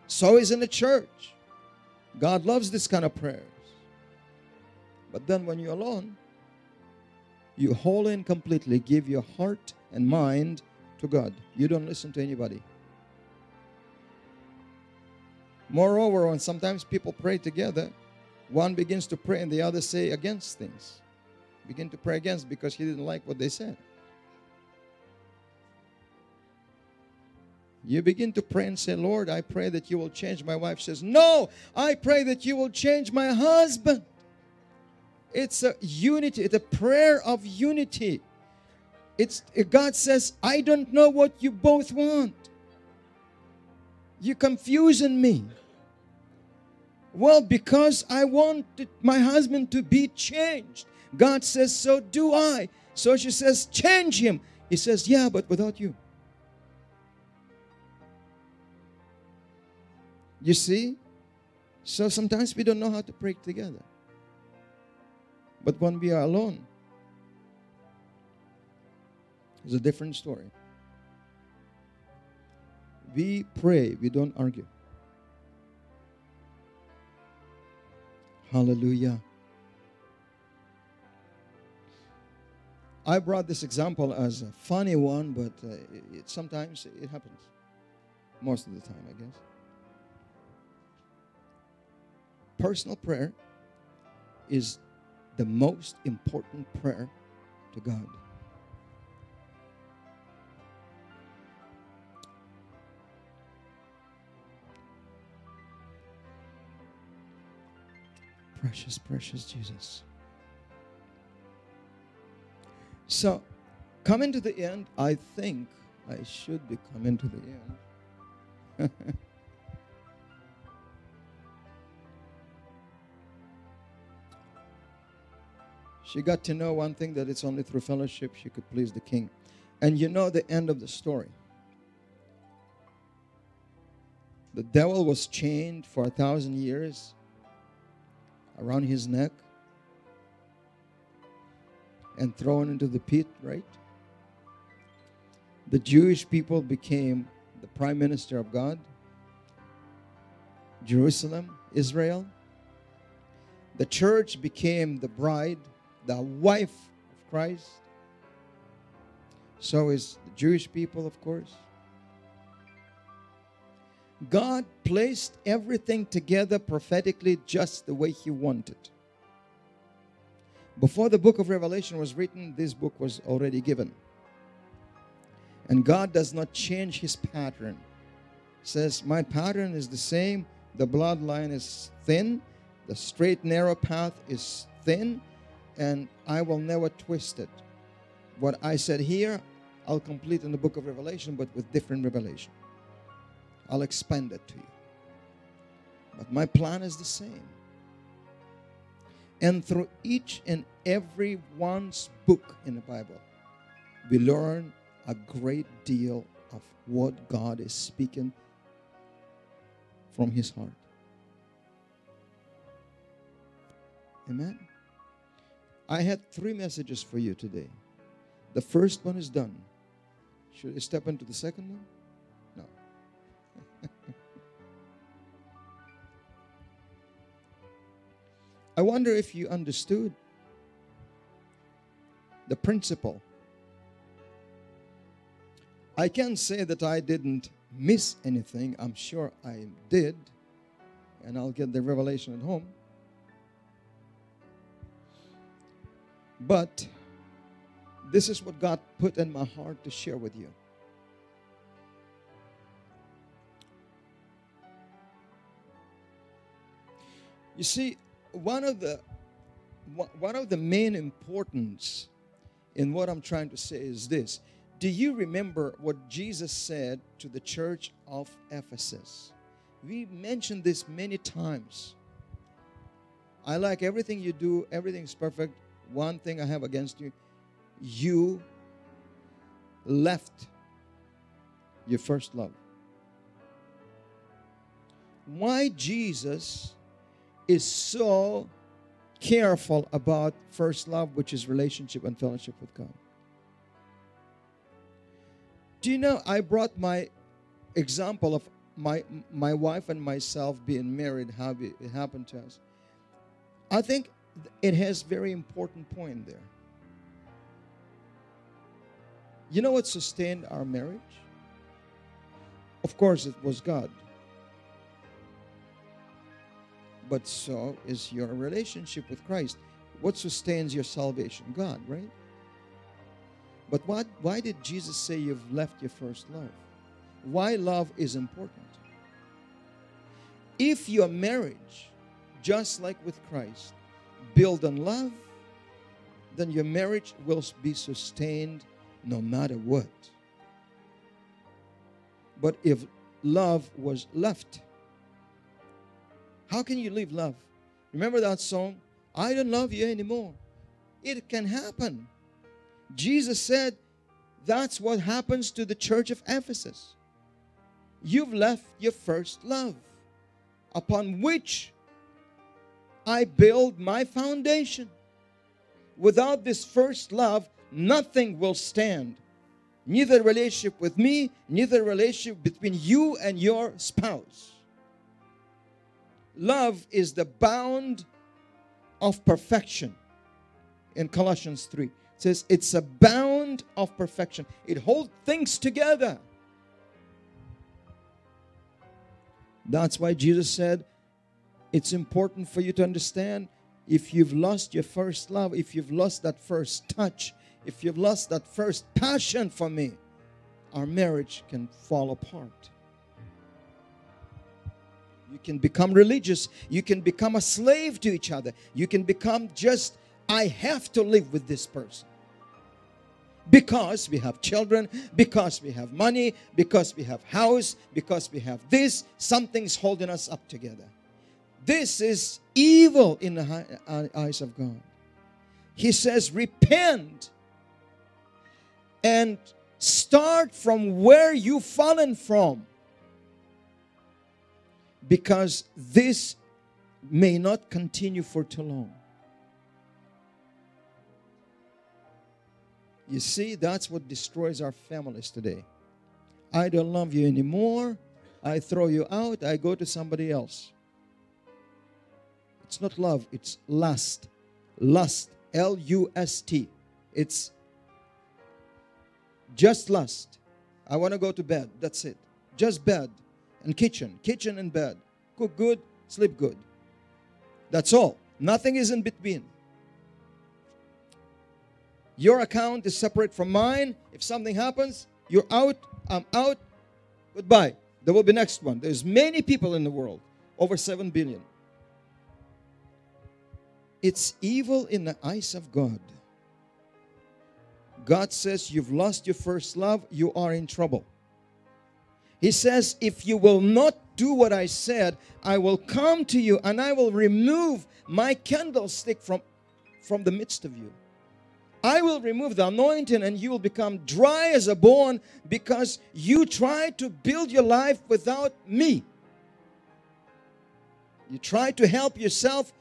Speaker 1: So is in the church. God loves this kind of prayers. But then when you're alone, you wholly and completely give your heart and mind to God. You don't listen to anybody. Moreover, when sometimes people pray together, one begins to pray and the other say against things. Begin to pray against because he didn't like what they said. You begin to pray and say, Lord, I pray that you will change. My wife says, No, I pray that you will change my husband. It's a unity, it's a prayer of unity. It's God says, I don't know what you both want. You're confusing me. Well, because I want my husband to be changed. God says, So do I. So she says, Change him. He says, Yeah, but without you. You see? So sometimes we don't know how to pray together. But when we are alone, it's a different story. We pray, we don't argue. Hallelujah. I brought this example as a funny one, but uh, it, sometimes it happens. Most of the time, I guess. Personal prayer is the most important prayer to God. Precious, precious Jesus. So, coming to the end, I think I should be coming to the end. [LAUGHS] she got to know one thing that it's only through fellowship she could please the king. And you know the end of the story. The devil was chained for a thousand years around his neck and thrown into the pit, right? The Jewish people became the prime minister of God. Jerusalem, Israel. The church became the bride, the wife of Christ. So is the Jewish people, of course. God placed everything together prophetically just the way He wanted. Before the book of Revelation was written, this book was already given. And God does not change his pattern. He says, My pattern is the same. The bloodline is thin, the straight, narrow path is thin, and I will never twist it. What I said here, I'll complete in the book of Revelation, but with different revelation. I'll expand it to you. But my plan is the same. And through each and every one's book in the Bible, we learn a great deal of what God is speaking from His heart. Amen. I had three messages for you today. The first one is done. Should I step into the second one? I wonder if you understood the principle. I can't say that I didn't miss anything. I'm sure I did. And I'll get the revelation at home. But this is what God put in my heart to share with you. You see, one of the one of the main importance in what I'm trying to say is this. Do you remember what Jesus said to the church of Ephesus? We mentioned this many times. I like everything you do, everything's perfect. One thing I have against you, you left your first love. Why Jesus is so careful about first love, which is relationship and fellowship with God. Do you know I brought my example of my my wife and myself being married, how it happened to us. I think it has very important point there. You know what sustained our marriage? Of course, it was God but so is your relationship with Christ. What sustains your salvation? God, right? But what, why did Jesus say you've left your first love? Why love is important? If your marriage, just like with Christ, built on love, then your marriage will be sustained no matter what. But if love was left, how can you leave love? Remember that song? I don't love you anymore. It can happen. Jesus said that's what happens to the church of Ephesus. You've left your first love, upon which I build my foundation. without this first love, nothing will stand. Neither relationship with me, neither relationship between you and your spouse. Love is the bound of perfection. In Colossians 3, it says it's a bound of perfection. It holds things together. That's why Jesus said it's important for you to understand if you've lost your first love, if you've lost that first touch, if you've lost that first passion for me, our marriage can fall apart. You can become religious. You can become a slave to each other. You can become just, I have to live with this person. Because we have children, because we have money, because we have house, because we have this, something's holding us up together. This is evil in the uh, eyes of God. He says, repent and start from where you've fallen from. Because this may not continue for too long. You see, that's what destroys our families today. I don't love you anymore. I throw you out. I go to somebody else. It's not love, it's lust. Lust. L U S T. It's just lust. I want to go to bed. That's it. Just bed and kitchen. Kitchen and bed. Cook good, sleep good. That's all. Nothing is in between. Your account is separate from mine. If something happens, you're out, I'm out. Goodbye. There will be next one. There's many people in the world, over 7 billion. It's evil in the eyes of God. God says, You've lost your first love, you are in trouble. He says, If you will not do what I said, I will come to you and I will remove my candlestick from, from the midst of you. I will remove the anointing and you will become dry as a bone because you tried to build your life without me. You tried to help yourself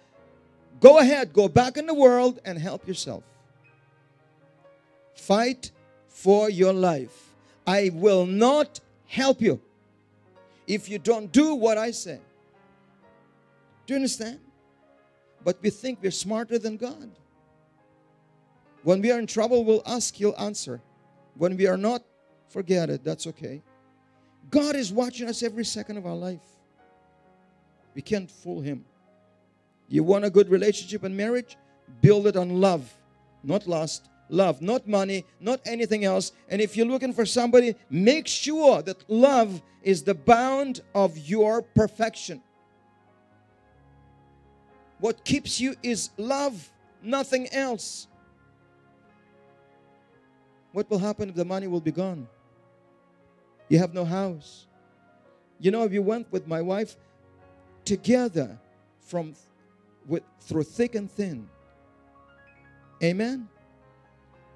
Speaker 1: Go ahead, go back in the world and help yourself. Fight for your life. I will not help you if you don't do what I say. Do you understand? But we think we're smarter than God. When we are in trouble, we'll ask, He'll answer. When we are not, forget it. That's okay. God is watching us every second of our life. We can't fool Him. You want a good relationship and marriage? Build it on love, not lust. Love, not money, not anything else. And if you're looking for somebody, make sure that love is the bound of your perfection. What keeps you is love, nothing else. What will happen if the money will be gone? You have no house. You know, if you went with my wife together from with, through thick and thin. Amen.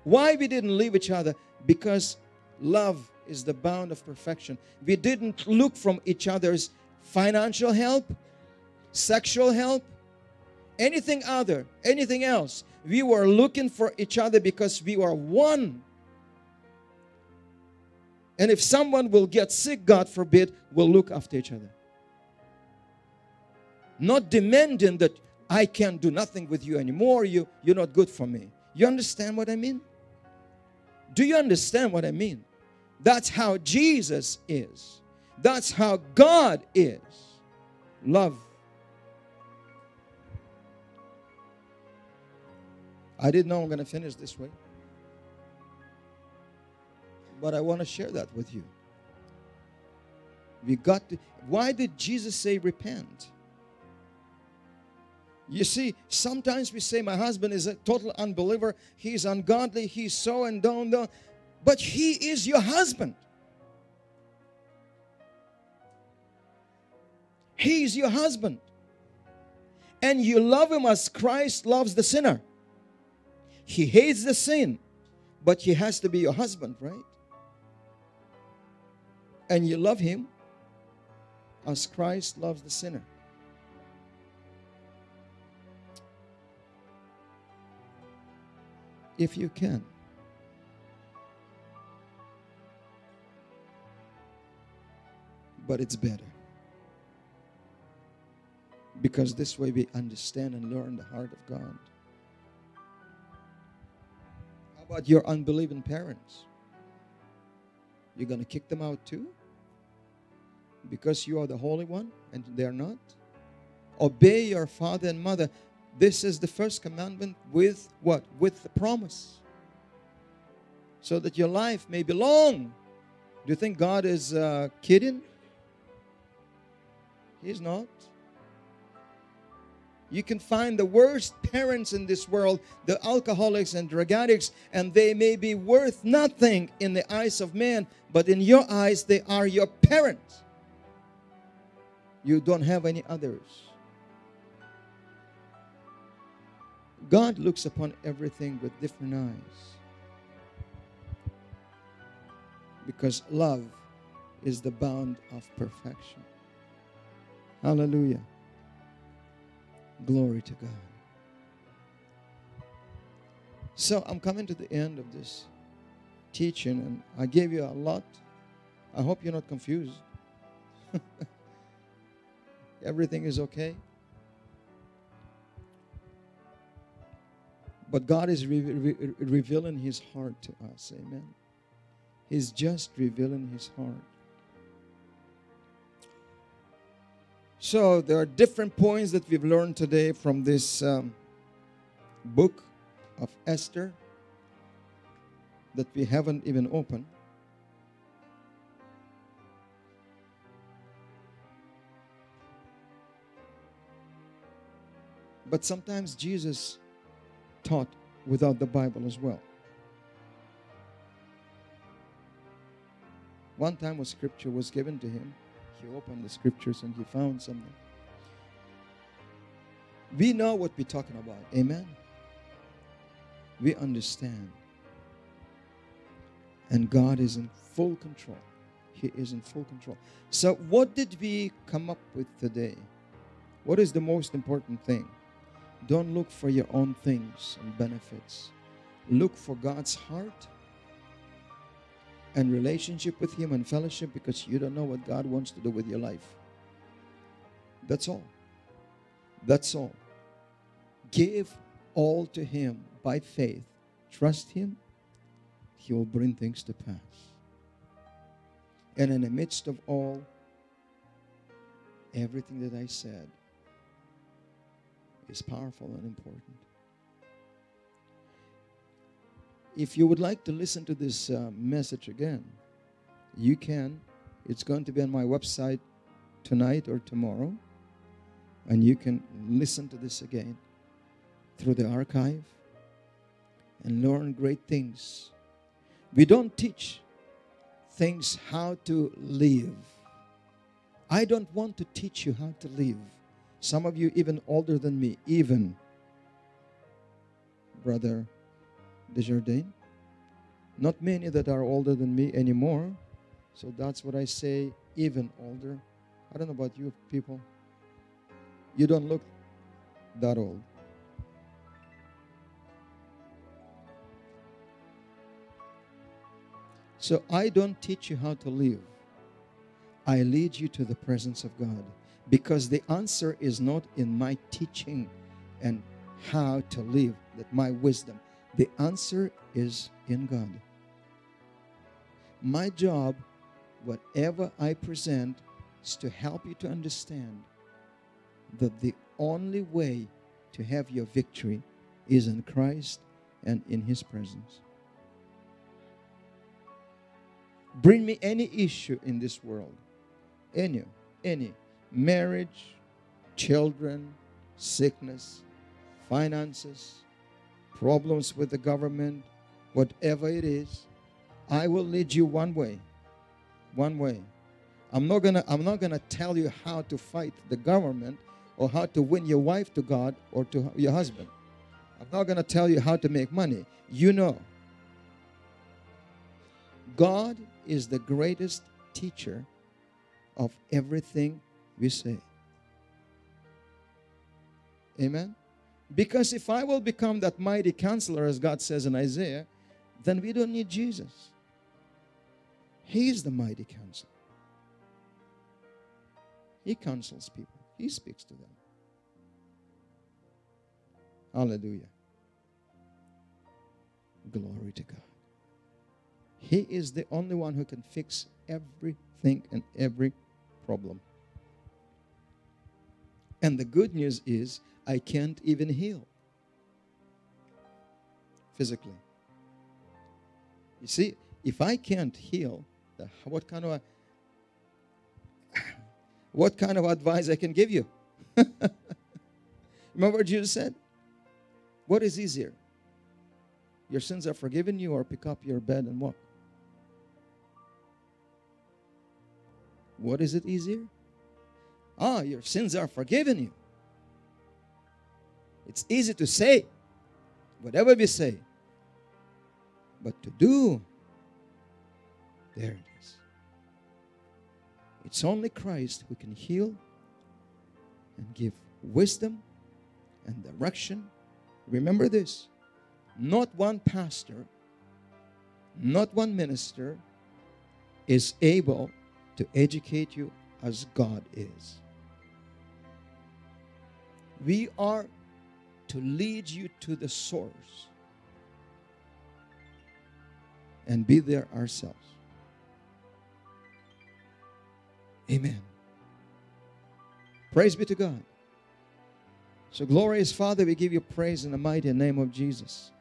Speaker 1: Why we didn't leave each other? Because love is the bound of perfection. We didn't look from each other's financial help, sexual help, anything other, anything else. We were looking for each other because we were one. And if someone will get sick, God forbid, we'll look after each other. Not demanding that I can't do nothing with you anymore. You, you're not good for me. You understand what I mean? Do you understand what I mean? That's how Jesus is. That's how God is. Love. I didn't know I'm going to finish this way. But I want to share that with you. We got to. Why did Jesus say repent? You see, sometimes we say, My husband is a total unbeliever. He's ungodly. He's so and don't. But he is your husband. He is your husband. And you love him as Christ loves the sinner. He hates the sin, but he has to be your husband, right? And you love him as Christ loves the sinner. If you can. But it's better. Because this way we understand and learn the heart of God. How about your unbelieving parents? You're going to kick them out too? Because you are the Holy One and they're not? Obey your father and mother. This is the first commandment with what? With the promise. So that your life may be long. Do you think God is uh, kidding? He's not. You can find the worst parents in this world, the alcoholics and drug addicts, and they may be worth nothing in the eyes of man, but in your eyes, they are your parents. You don't have any others. God looks upon everything with different eyes. Because love is the bound of perfection. Hallelujah. Glory to God. So I'm coming to the end of this teaching, and I gave you a lot. I hope you're not confused. [LAUGHS] Everything is okay. But God is re- re- revealing His heart to us. Amen. He's just revealing His heart. So there are different points that we've learned today from this um, book of Esther that we haven't even opened. But sometimes Jesus taught without the Bible as well. One time a scripture was given to him he opened the scriptures and he found something. We know what we're talking about. Amen. We understand. And God is in full control. He is in full control. So, what did we come up with today? What is the most important thing? Don't look for your own things and benefits. Look for God's heart and relationship with Him and fellowship because you don't know what God wants to do with your life. That's all. That's all. Give all to Him by faith. Trust Him, He will bring things to pass. And in the midst of all, everything that I said is powerful and important. If you would like to listen to this uh, message again, you can. It's going to be on my website tonight or tomorrow. And you can listen to this again through the archive and learn great things. We don't teach things how to live. I don't want to teach you how to live. Some of you, even older than me, even brother Desjardins. Not many that are older than me anymore. So that's what I say, even older. I don't know about you people. You don't look that old. So I don't teach you how to live. I lead you to the presence of God because the answer is not in my teaching and how to live, that my wisdom. The answer is in God. My job, whatever I present, is to help you to understand that the only way to have your victory is in Christ and in His presence. Bring me any issue in this world, any, any marriage, children, sickness, finances, problems with the government, whatever it is, I will lead you one way. One way. I'm not gonna I'm not gonna tell you how to fight the government or how to win your wife to God or to your husband. I'm not gonna tell you how to make money. You know. God is the greatest teacher of everything we say. Amen. Because if I will become that mighty counselor, as God says in Isaiah, then we don't need Jesus. He is the mighty counselor. He counsels people, He speaks to them. Hallelujah. Glory to God. He is the only one who can fix everything and every problem. And the good news is, I can't even heal physically. You see, if I can't heal, what kind of a, [SIGHS] what kind of advice I can give you? [LAUGHS] Remember what Jesus said? What is easier? Your sins are forgiven you, or pick up your bed and walk? What is it easier? Ah, your sins are forgiven you. It's easy to say, whatever we say, but to do, there it is. It's only Christ who can heal and give wisdom and direction. Remember this not one pastor, not one minister is able to educate you as God is. We are to lead you to the source and be there ourselves. Amen. Praise be to God. So, glorious Father, we give you praise in the mighty name of Jesus.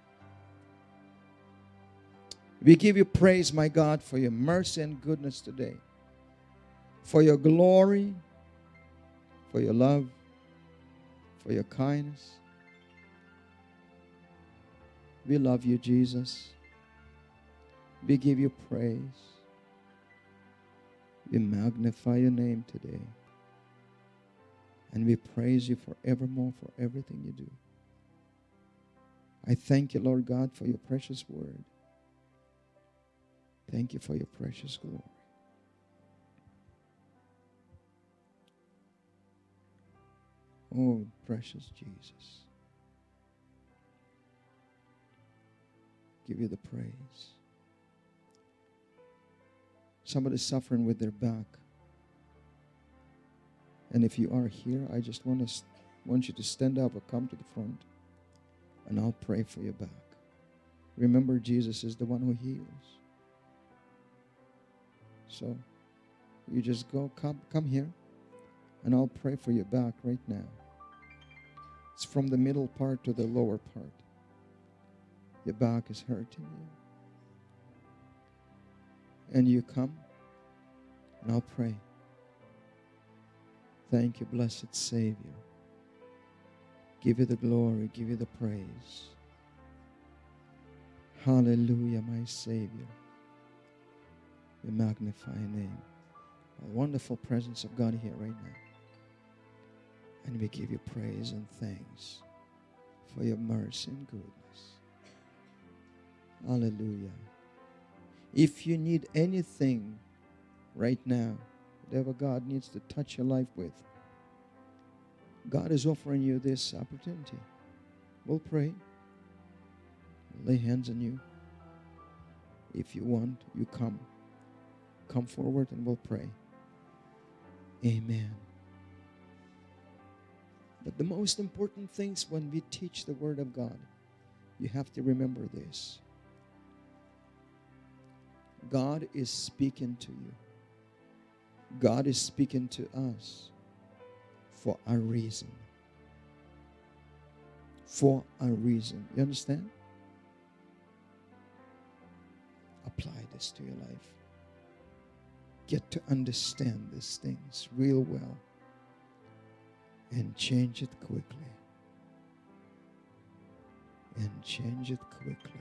Speaker 1: We give you praise, my God, for your mercy and goodness today, for your glory, for your love, for your kindness. We love you, Jesus. We give you praise. We magnify your name today. And we praise you forevermore for everything you do. I thank you, Lord God, for your precious word. Thank you for your precious glory. Oh, precious Jesus. Give you the praise. Somebody's suffering with their back. And if you are here, I just want to want you to stand up or come to the front and I'll pray for your back. Remember Jesus is the one who heals. So you just go, come, come here, and I'll pray for your back right now. It's from the middle part to the lower part. Your back is hurting you. And you come, and I'll pray. Thank you, blessed Savior. Give you the glory, give you the praise. Hallelujah, my Savior. We magnify your name. A wonderful presence of God here right now. And we give you praise and thanks for your mercy and goodness. Hallelujah. If you need anything right now, whatever God needs to touch your life with, God is offering you this opportunity. We'll pray. Lay hands on you. If you want, you come come forward and we'll pray. Amen. But the most important things when we teach the Word of God, you have to remember this God is speaking to you, God is speaking to us for a reason. For a reason. You understand? Apply this to your life get to understand these things real well and change it quickly. And change it quickly.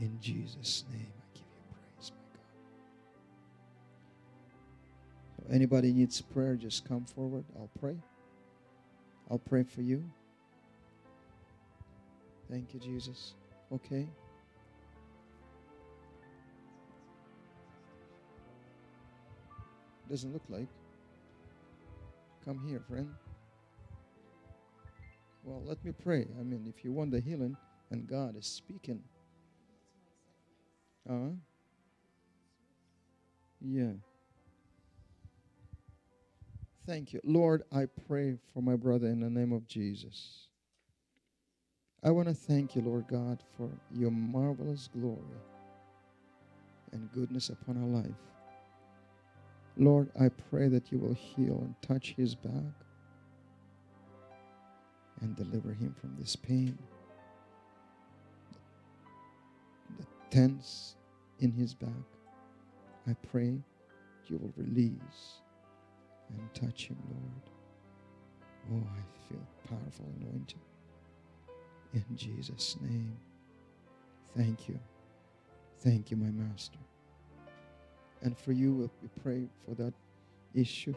Speaker 1: In Jesus' name, I give you praise, my God. So anybody needs prayer, just come forward. I'll pray. I'll pray for you. Thank you, Jesus. Okay. Doesn't look like. Come here, friend. Well, let me pray. I mean, if you want the healing and God is speaking. Uh, yeah. Thank you. Lord, I pray for my brother in the name of Jesus. I want to thank you, Lord God, for your marvelous glory and goodness upon our life. Lord, I pray that you will heal and touch his back and deliver him from this pain. The tense in his back. I pray you will release and touch him, Lord. Oh, I feel powerful anointing. In Jesus' name. Thank you. Thank you, my master. And for you, we pray for that issue